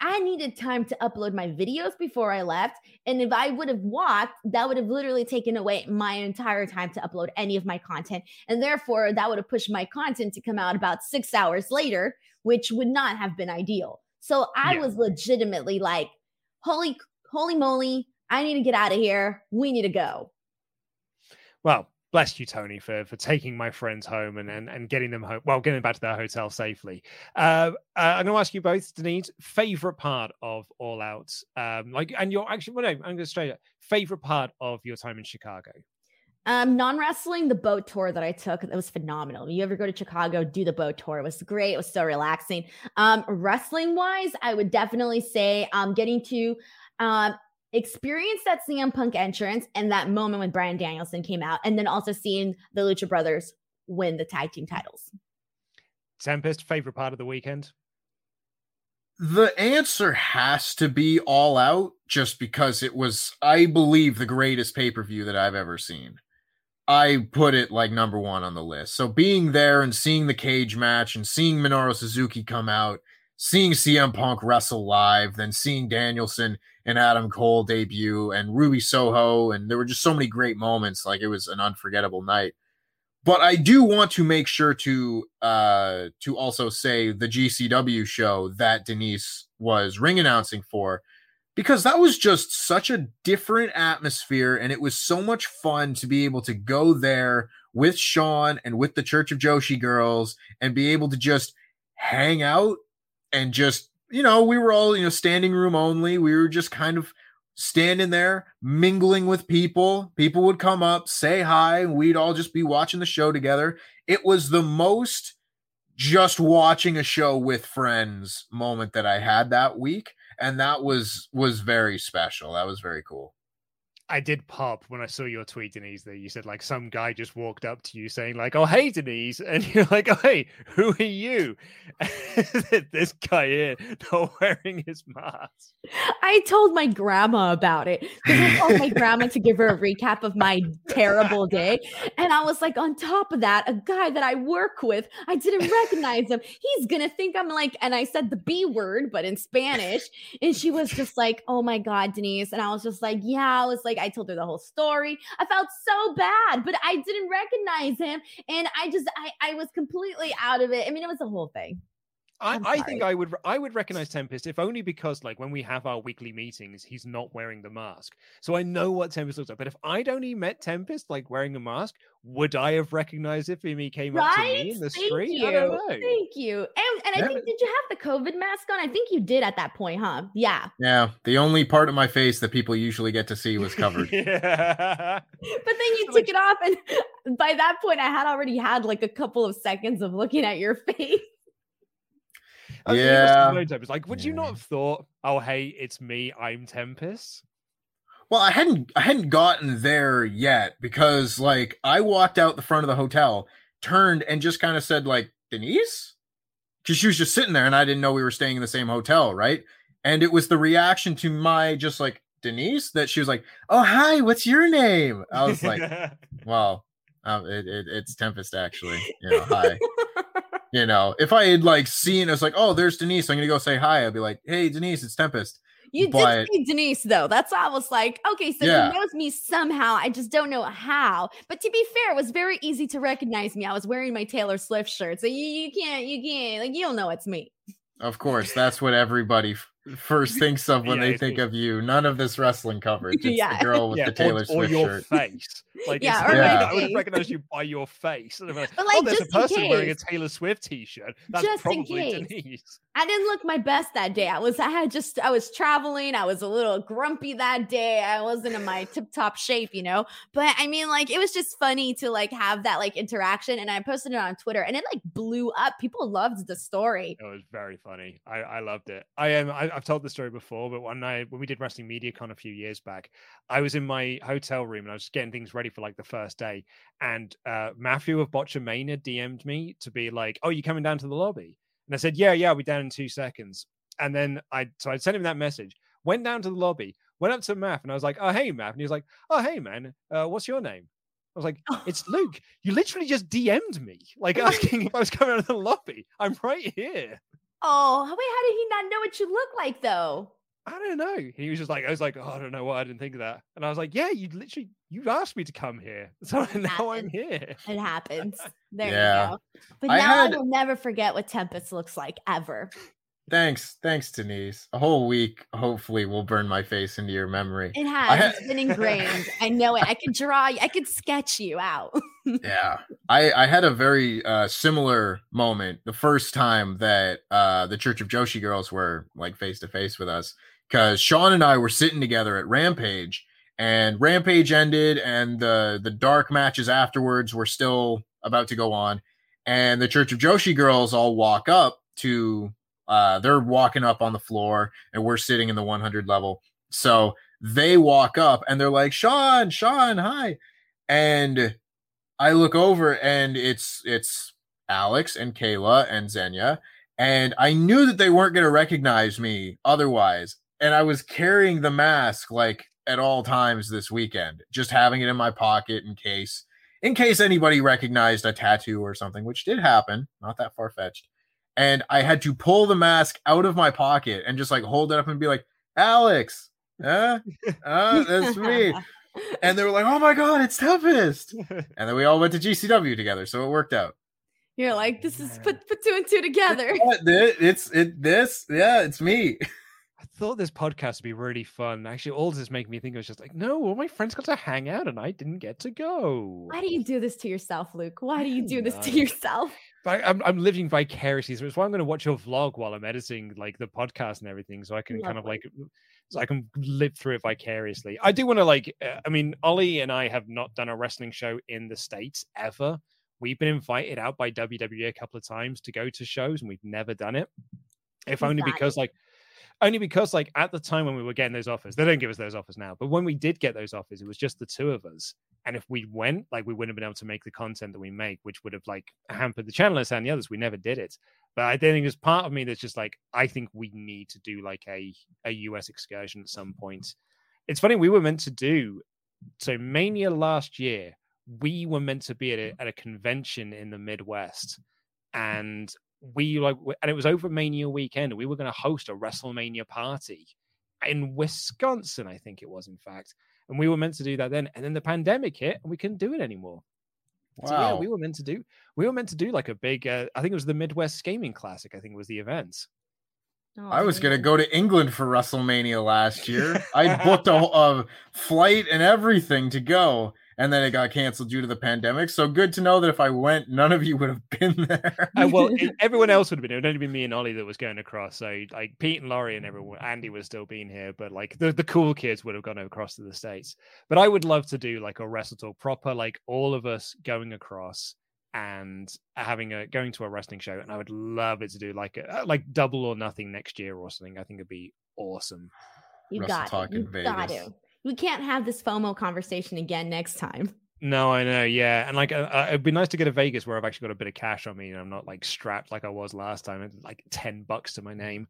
I needed time to upload my videos before I left. And if I would have walked, that would have literally taken away my entire time to upload any of my content. And therefore, that would have pushed my content to come out about six hours later, which would not have been ideal. So I yeah. was legitimately like, holy, holy moly, I need to get out of here. We need to go. Well, bless you, Tony, for for taking my friends home and and, and getting them home. Well, getting back to their hotel safely. Uh, uh, I'm going to ask you both, Denise, favorite part of All Out. Um, like, and your actually, well, no, I'm going to straight up favorite part of your time in Chicago. Um, non wrestling, the boat tour that I took, it was phenomenal. You ever go to Chicago, do the boat tour. It was great. It was so relaxing. Um, wrestling wise, I would definitely say um getting to um experience that CM Punk entrance and that moment when Bryan Danielson came out, and then also seeing the Lucha Brothers win the tag team titles. Tempest, favorite part of the weekend? The answer has to be all out just because it was, I believe, the greatest pay per view that I've ever seen. I put it like number one on the list. So being there and seeing the cage match and seeing Minoru Suzuki come out, seeing CM Punk wrestle live, then seeing Danielson and Adam Cole debut and Ruby Soho. And there were just so many great moments. Like it was an unforgettable night. But I do want to make sure to uh to also say the GCW show that Denise was ring announcing for because that was just such a different atmosphere and it was so much fun to be able to go there with Sean and with the Church of Joshi girls and be able to just hang out and just you know, we were all, you know, standing room only. We were just kind of standing there, mingling with people. People would come up, say hi, and we'd all just be watching the show together. It was the most just watching a show with friends moment that I had that week and that was was very special. That was very cool. I did pop when I saw your tweet, Denise, that you said like some guy just walked up to you saying like, "Oh hey, Denise," and you're like, "Oh hey, who are you?" this guy here not wearing his mask. I told my grandma about it because I told my grandma to give her a recap of my terrible day, and I was like, on top of that, a guy that I work with, I didn't recognize him. He's gonna think I'm like, and I said the B word, but in Spanish, and she was just like, "Oh my god, Denise," and I was just like, "Yeah," I was like. I told her the whole story. I felt so bad, but I didn't recognize him. And I just, I, I was completely out of it. I mean, it was a whole thing. I, I, think I would I would recognize Tempest if only because like when we have our weekly meetings, he's not wearing the mask. So I know what Tempest looks like. But if I'd only met Tempest like wearing a mask, would I have recognized it if he came right? up to me in the Thank street? You. Thank you. And and I think did you have the COVID mask on? I think you did at that point, huh? Yeah. Yeah. The only part of my face that people usually get to see was covered. yeah. But then you took it off, and by that point, I had already had like a couple of seconds of looking at your face. Yeah. It's like, would you not have thought, oh hey, it's me, I'm Tempest? Well, I hadn't I hadn't gotten there yet because like I walked out the front of the hotel, turned and just kind of said like Denise, because she was just sitting there and I didn't know we were staying in the same hotel, right? And it was the reaction to my just like Denise that she was like, "Oh hi, what's your name?" I was like, "Well, um, it, it, it's Tempest actually." You know, hi. you know, if I had like seen, it's like, "Oh, there's Denise," I'm gonna go say hi. I'd be like, "Hey, Denise, it's Tempest." You but did see Denise though. That's why I was like, okay, so Yeah. he knows me somehow. I just don't know how. But to be fair, it was very easy to recognize me. I was wearing my Taylor Swift shirt, so you, you can't, you can't, like you don't know it's me. of course, that's what everybody first thinks of when Yeah, they think me. of you. None of this wrestling coverage. It's Yeah. the girl with yeah, the Taylor or, or Swift your shirt. face. Like, Yeah, it's- or my I would have recognized you by your face. And I'm like, But, oh, like, there's a just in person wearing a. Taylor Swift t-shirt. That's Just in probably case. Denise. I didn't look my best that day. I was, I had just, I was traveling. I was a little grumpy that day. I wasn't in my tip top shape, you know. But I mean, like, it was just funny to like have that like interaction. And I posted it on Twitter, and it like blew up. People loved the story. It was very funny. I, I loved it. I am. I, I've told the story before, but one night when we did Wrestling Media Con a few years back, I was in my hotel room and I was getting things ready for like the first day, and uh, Maffew of Botchamania DM'd me to be like, "Oh, you coming down to the lobby?" And I said, "Yeah, yeah, I'll be down in two seconds." And then I so I sent him that message. Went down to the lobby. Went up to Math and I was like, "Oh, hey, Math," and he was like, "Oh, hey, man, uh, what's your name?" I was like, "It's Luke. You literally just DM'd me, like asking if I was coming out of the lobby. I'm right here." Oh, wait, how did he not know what you look like though? I don't know. He was just like, I was like, oh, I don't know why I didn't think of that. And I was like, yeah, you literally, you asked me to come here. So now I'm here. It happens. There Yeah. you go. But I now had- I will never forget what Tempest looks like ever. Thanks, thanks, Denise. A whole week, hopefully, will burn my face into your memory. It has. had- It's been ingrained. I know it. I could draw. I could sketch you out. yeah i i had a very uh similar moment the first time that uh the church of joshi girls were like face to face with us because sean and i were sitting together at rampage and rampage ended and the the dark matches afterwards were still about to go on and the church of joshi girls all walk up to uh they're walking up on the floor and we're sitting in the 100 level so they walk up and they're like sean sean hi and I look over and it's it's Alex and Kayla and Zenya, and I knew that they weren't going to recognize me otherwise. And I was carrying the mask like at all times this weekend, just having it in my pocket in case in case anybody recognized a tattoo or something, which did happen, not that far fetched. And I had to pull the mask out of my pocket and just like hold it up and be like, Alex, huh? Uh, that's me and they were like, "Oh my god, it's Tempest!" and then we all went to GCW together, so it worked out. You're like, this is put put two and two together. But It's it this, yeah, it's me. I thought this podcast would be really fun. Actually, all this is making me think it was just like, no, all my friends got to hang out and I didn't get to go. Why do you do this to yourself, Luke? Why do you do this to yourself? I- I'm, I'm living vicariously. So it's why I'm going to watch your vlog while I'm editing like the podcast and everything. So I can kind of like, so I can live through it vicariously. I do want to like, uh, I mean, Ollie and I have not done a wrestling show in the States ever. We've been invited out by WWE a couple of times to go to shows and we've never done it. If only because like, only because like at the time when we were getting those offers, they don't give us those offers now. But when we did get those offers, it was just the two of us. And if we went, like we wouldn't have been able to make the content that we make, which would have like hampered the channel and the others. We never did it. But I think there's part of me that's just like, I think we need to do like a a US excursion at some point. It's funny, we were meant to do so Mania last year, we were meant to be at a, at a convention in the Midwest. And we like and it was over Mania weekend, we were going to host a WrestleMania party in Wisconsin, I think it was, in fact. And we were meant to do that then, and then the pandemic hit, and we couldn't do it anymore. So yeah, Wow. we were meant to do we were meant to do like a big. Uh, I think it was the Midwest Gaming Classic. I think was the event. I was gonna go to England for WrestleMania last year. I booked a, a flight and everything to go, and then it got canceled due to the pandemic. So good to know that if I went, none of you would have been there. Uh, well, everyone else would have been. There. It would only be me and Ollie that was going across. So like Pete and Laurie and everyone, Andy was still being here, but like the, the cool kids would have gone across to the states. But I would love to do like a WrestleTalk proper, like all of us going across and having a going to a wrestling show. And I would love it to do like a, like double or nothing next year or something. I think it'd be awesome. You Wrestle got it. You got Vegas. to. We can't have this FOMO conversation again next time. No, I know, yeah, and like uh, uh, it'd be nice to get a Vegas where I've actually got a bit of cash on me and I'm not like strapped like I was last time, and like ten bucks to my name.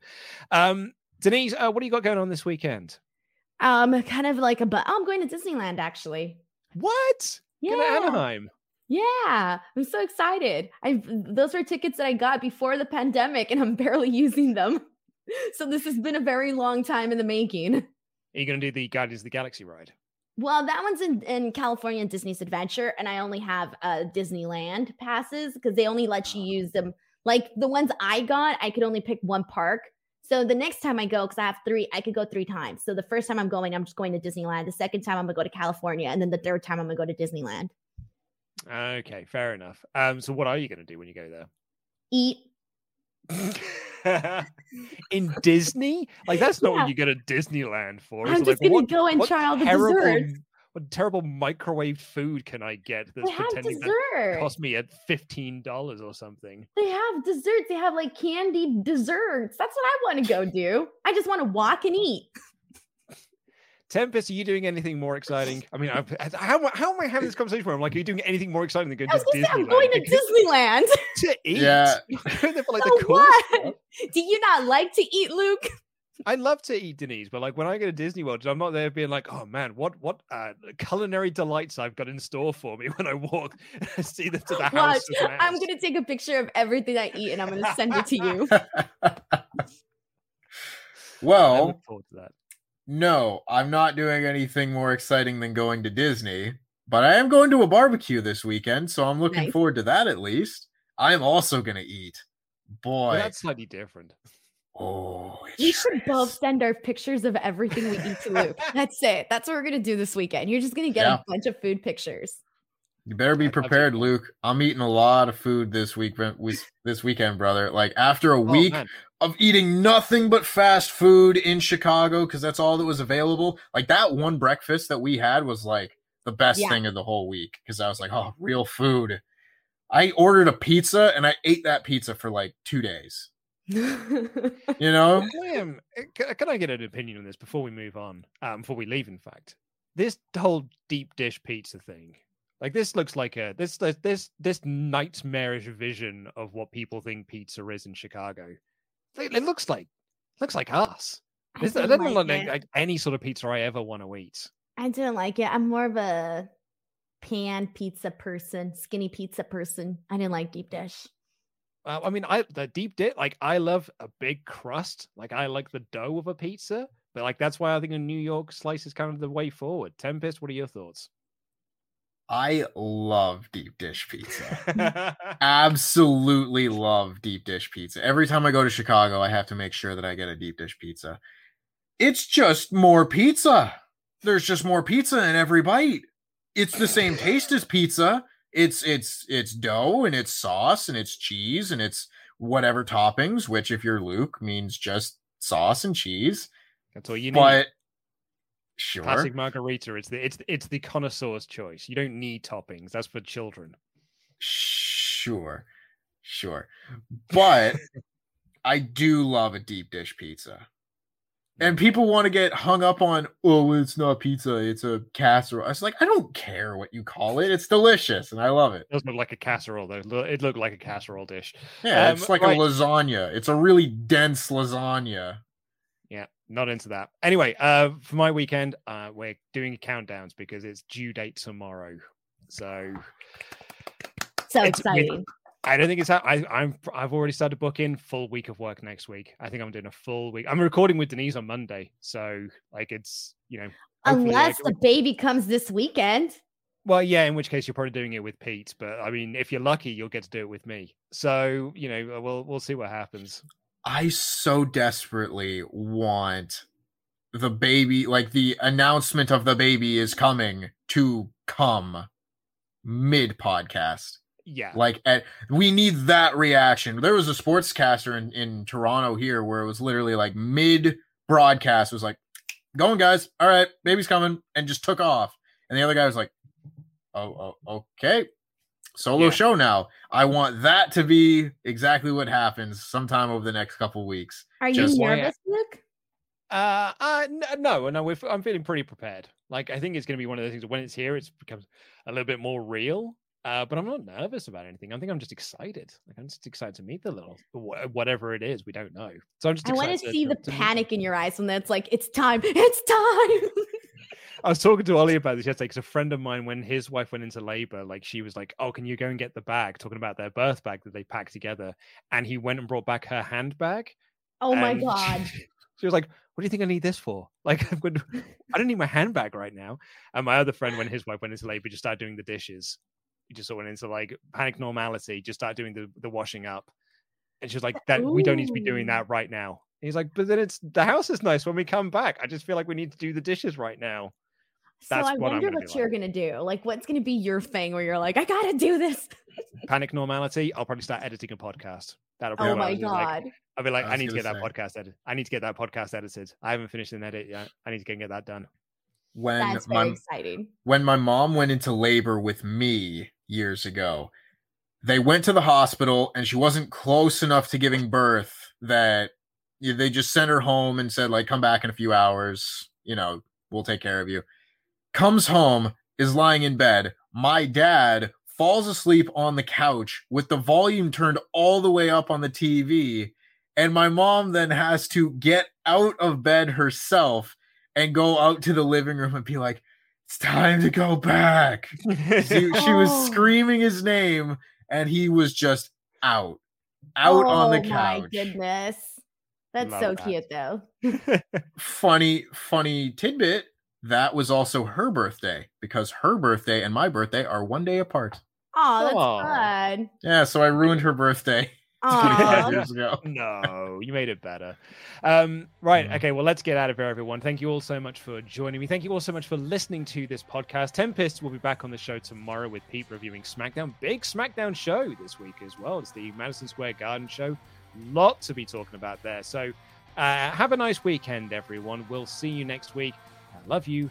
Um, Denise, uh, what do you got going on this weekend? Um, kind of like a but I'm going to Disneyland actually. What? Yeah. Go to Anaheim. Yeah, I'm so excited. I those were tickets that I got before the pandemic, and I'm barely using them. so this has been a very long time in the making. Are you going to do the Guardians of the Galaxy ride? Well, that one's in, in California and Disney's Adventure, and I only have uh, Disneyland passes because they only let you Ah. use them. Like the ones I got, I could only pick one park. So the next time I go, because I have three, I could go three times. So the first time I'm going, I'm just going to Disneyland. The second time I'm gonna go to California, and then the third time I'm gonna go to Disneyland. Okay, fair enough. Um, so what are you going to do when you go there? Eat. in Disney? Like that's not Yeah. what you go to Disneyland for. I'm just like, gonna what, go and try all the terrible, desserts. What terrible microwave food can I get that's They pretending dessert. that cost me at fifteen dollars or something? They have desserts. They have like candied desserts. That's what I want to go do. I just want to walk and eat. Tempest, are you doing anything more exciting? I mean, I've, how, how am I having this conversation where I'm like, are you doing anything more exciting than going I was to gonna say I'm Disneyland? going to Disneyland. to eat. Yeah. There for like So the what? stuff. Do you not like to eat, Luke? I love to eat Denise, but like when I go to Disney World, I'm not there being like, oh man, what what uh, culinary delights I've got in store for me when I walk see them to the house. Watch. of I'm gonna take a picture of everything I eat and I'm gonna send it to you. I Well, look forward to that. No, I'm not doing anything more exciting than going to Disney, but I am going to a barbecue this weekend, so I'm looking Nice. forward to that at least. I'm also going to eat. But Boy. that's slightly different. Oh, it We sure should both send our pictures of everything we eat to Luke. That's it. That's what we're gonna do this weekend. You're just gonna get Yeah. a bunch of food pictures. You better be prepared. Luke. I'm eating a lot of food this week, this weekend, brother. Like after a Oh, week man. of eating nothing but fast food in Chicago because that's all that was available. Like that one breakfast that we had was like the best Yeah. thing of the whole week because I was like, oh, real food. I ordered a pizza and I ate that pizza for like two days. You know? Liam, uh, can, can I get an opinion on this before we move on? Um, before we leave, in fact, this whole deep dish pizza thing, like this looks like a this this this, this nightmarish vision of what people think pizza is in Chicago. It, it looks like looks like us. I This, didn't like like, like any sort of pizza I ever want to eat. I didn't like it. I'm more of a pan pizza person, skinny pizza person. I didn't like deep dish. Uh, I mean, I the deep dish, like I love a big crust. Like I like the dough of a pizza, but like that's why I think a New York slice is kind of the way forward. Tempest, what are your thoughts? I love deep dish pizza. Absolutely love deep dish pizza. Every time I go to Chicago, I have to make sure that I get a deep dish pizza. It's just more pizza. There's just more pizza in every bite. It's the same taste as pizza. It's it's it's dough and it's sauce and it's cheese and it's whatever toppings, which if you're Luke means just sauce and cheese. That's all you need. But sure. Classic margarita. It's the it's it's the connoisseur's choice. You don't need toppings. That's for children. Sure. Sure. But I do love a deep dish pizza. And people want to get hung up on, oh, it's not pizza, it's a casserole. I was like, I don't care what you call it. It's delicious and I love it. It doesn't look like a casserole though. It looked like a casserole dish. Yeah, Um, it's like right. a lasagna. It's a really dense lasagna. Not into that. Anyway, uh, for my weekend, uh, we're doing countdowns because it's due date tomorrow. So So exciting. I don't think it's. I, I'm. I've already started booking full week of work next week. I think I'm doing a full week. I'm recording with Denise on Monday, so like it's you know. Unless like- the baby comes this weekend. Well, yeah, in which case you're probably doing it with Pete, but I mean, if you're lucky, you'll get to do it with me. So you know, we'll we'll see what happens. I so desperately want the baby, like the announcement of the baby is coming to come mid podcast. Yeah, Like at, we need that reaction. There was a sportscaster in, in Toronto here where it was literally like mid broadcast was like, going guys, all right, baby's coming, and just took off. And the other guy was like, Oh, oh okay. Solo Yeah. show now. I want that to be exactly what happens sometime over the next couple weeks. Are you Just- nervous, Luke? Uh, uh no, no, we're, f- I'm feeling pretty prepared. Like, I think it's going to be one of those things. When it's here, it becomes a little bit more real. Uh, but I'm not nervous about anything. I think I'm just excited. Like, I'm just excited to meet the little whatever it is. We don't know. So I'm just. I want to see the to panic in your eyes when it's like, it's time, it's time. I was talking to Ollie about this yesterday because a friend of mine, when his wife went into labor, like she was like, "Oh, can you go and get the bag?" Talking about their birth bag that they packed together, and he went and brought back her handbag. Oh my god. She was like, "What do you think I need this for? Like, I would- I don't need my handbag right now." And my other friend, when his wife went into labor, just started doing the dishes. He just sort of went into like panic normality, just started doing the the washing up. And she was like, "That we don't need to be doing that right now." He's like, "But then it's the house is nice when we come back. I just feel like we need to do the dishes right now." So I what I'm wonder gonna what you're gonna do. Like, what's gonna be your thing where you're like, I gotta do this. Panic normality. I'll probably start editing a podcast. That'll be Oh my I'll like, god. I'll be like, I I, need to get that podcast edited. I need to get that podcast edited. I haven't finished an edit yet. I need to go get that done. When That's very my exciting. when my mom went into labor with me years ago, they went to the hospital and she wasn't close enough to giving birth that they just sent her home and said like come back in a few hours, you know, we'll take care of you. Comes home, is lying in bed. My dad falls asleep on the couch with the volume turned all the way up on the TV and my mom then has to get out of bed herself and go out to the living room and be like it's time to go back. She, she was Oh. screaming his name and he was just out, out on the couch. Oh my goodness. That's Love so that. cute though. Funny, funny tidbit. That was also her birthday because her birthday and my birthday are one day apart. Oh, that's Aw. good. Yeah, so I ruined her birthday years ago. no, you made it better. Um, right. Mm. Okay. Well, let's get out of here, everyone. Thank you all so much for joining me. Thank you all so much for listening to this podcast. Tempest will be back on the show tomorrow with Pete reviewing SmackDown. Big SmackDown show this week as well. It's the Madison Square Garden show. Lot to be talking about there. So uh, have a nice weekend, everyone. We'll see you next week. Love you.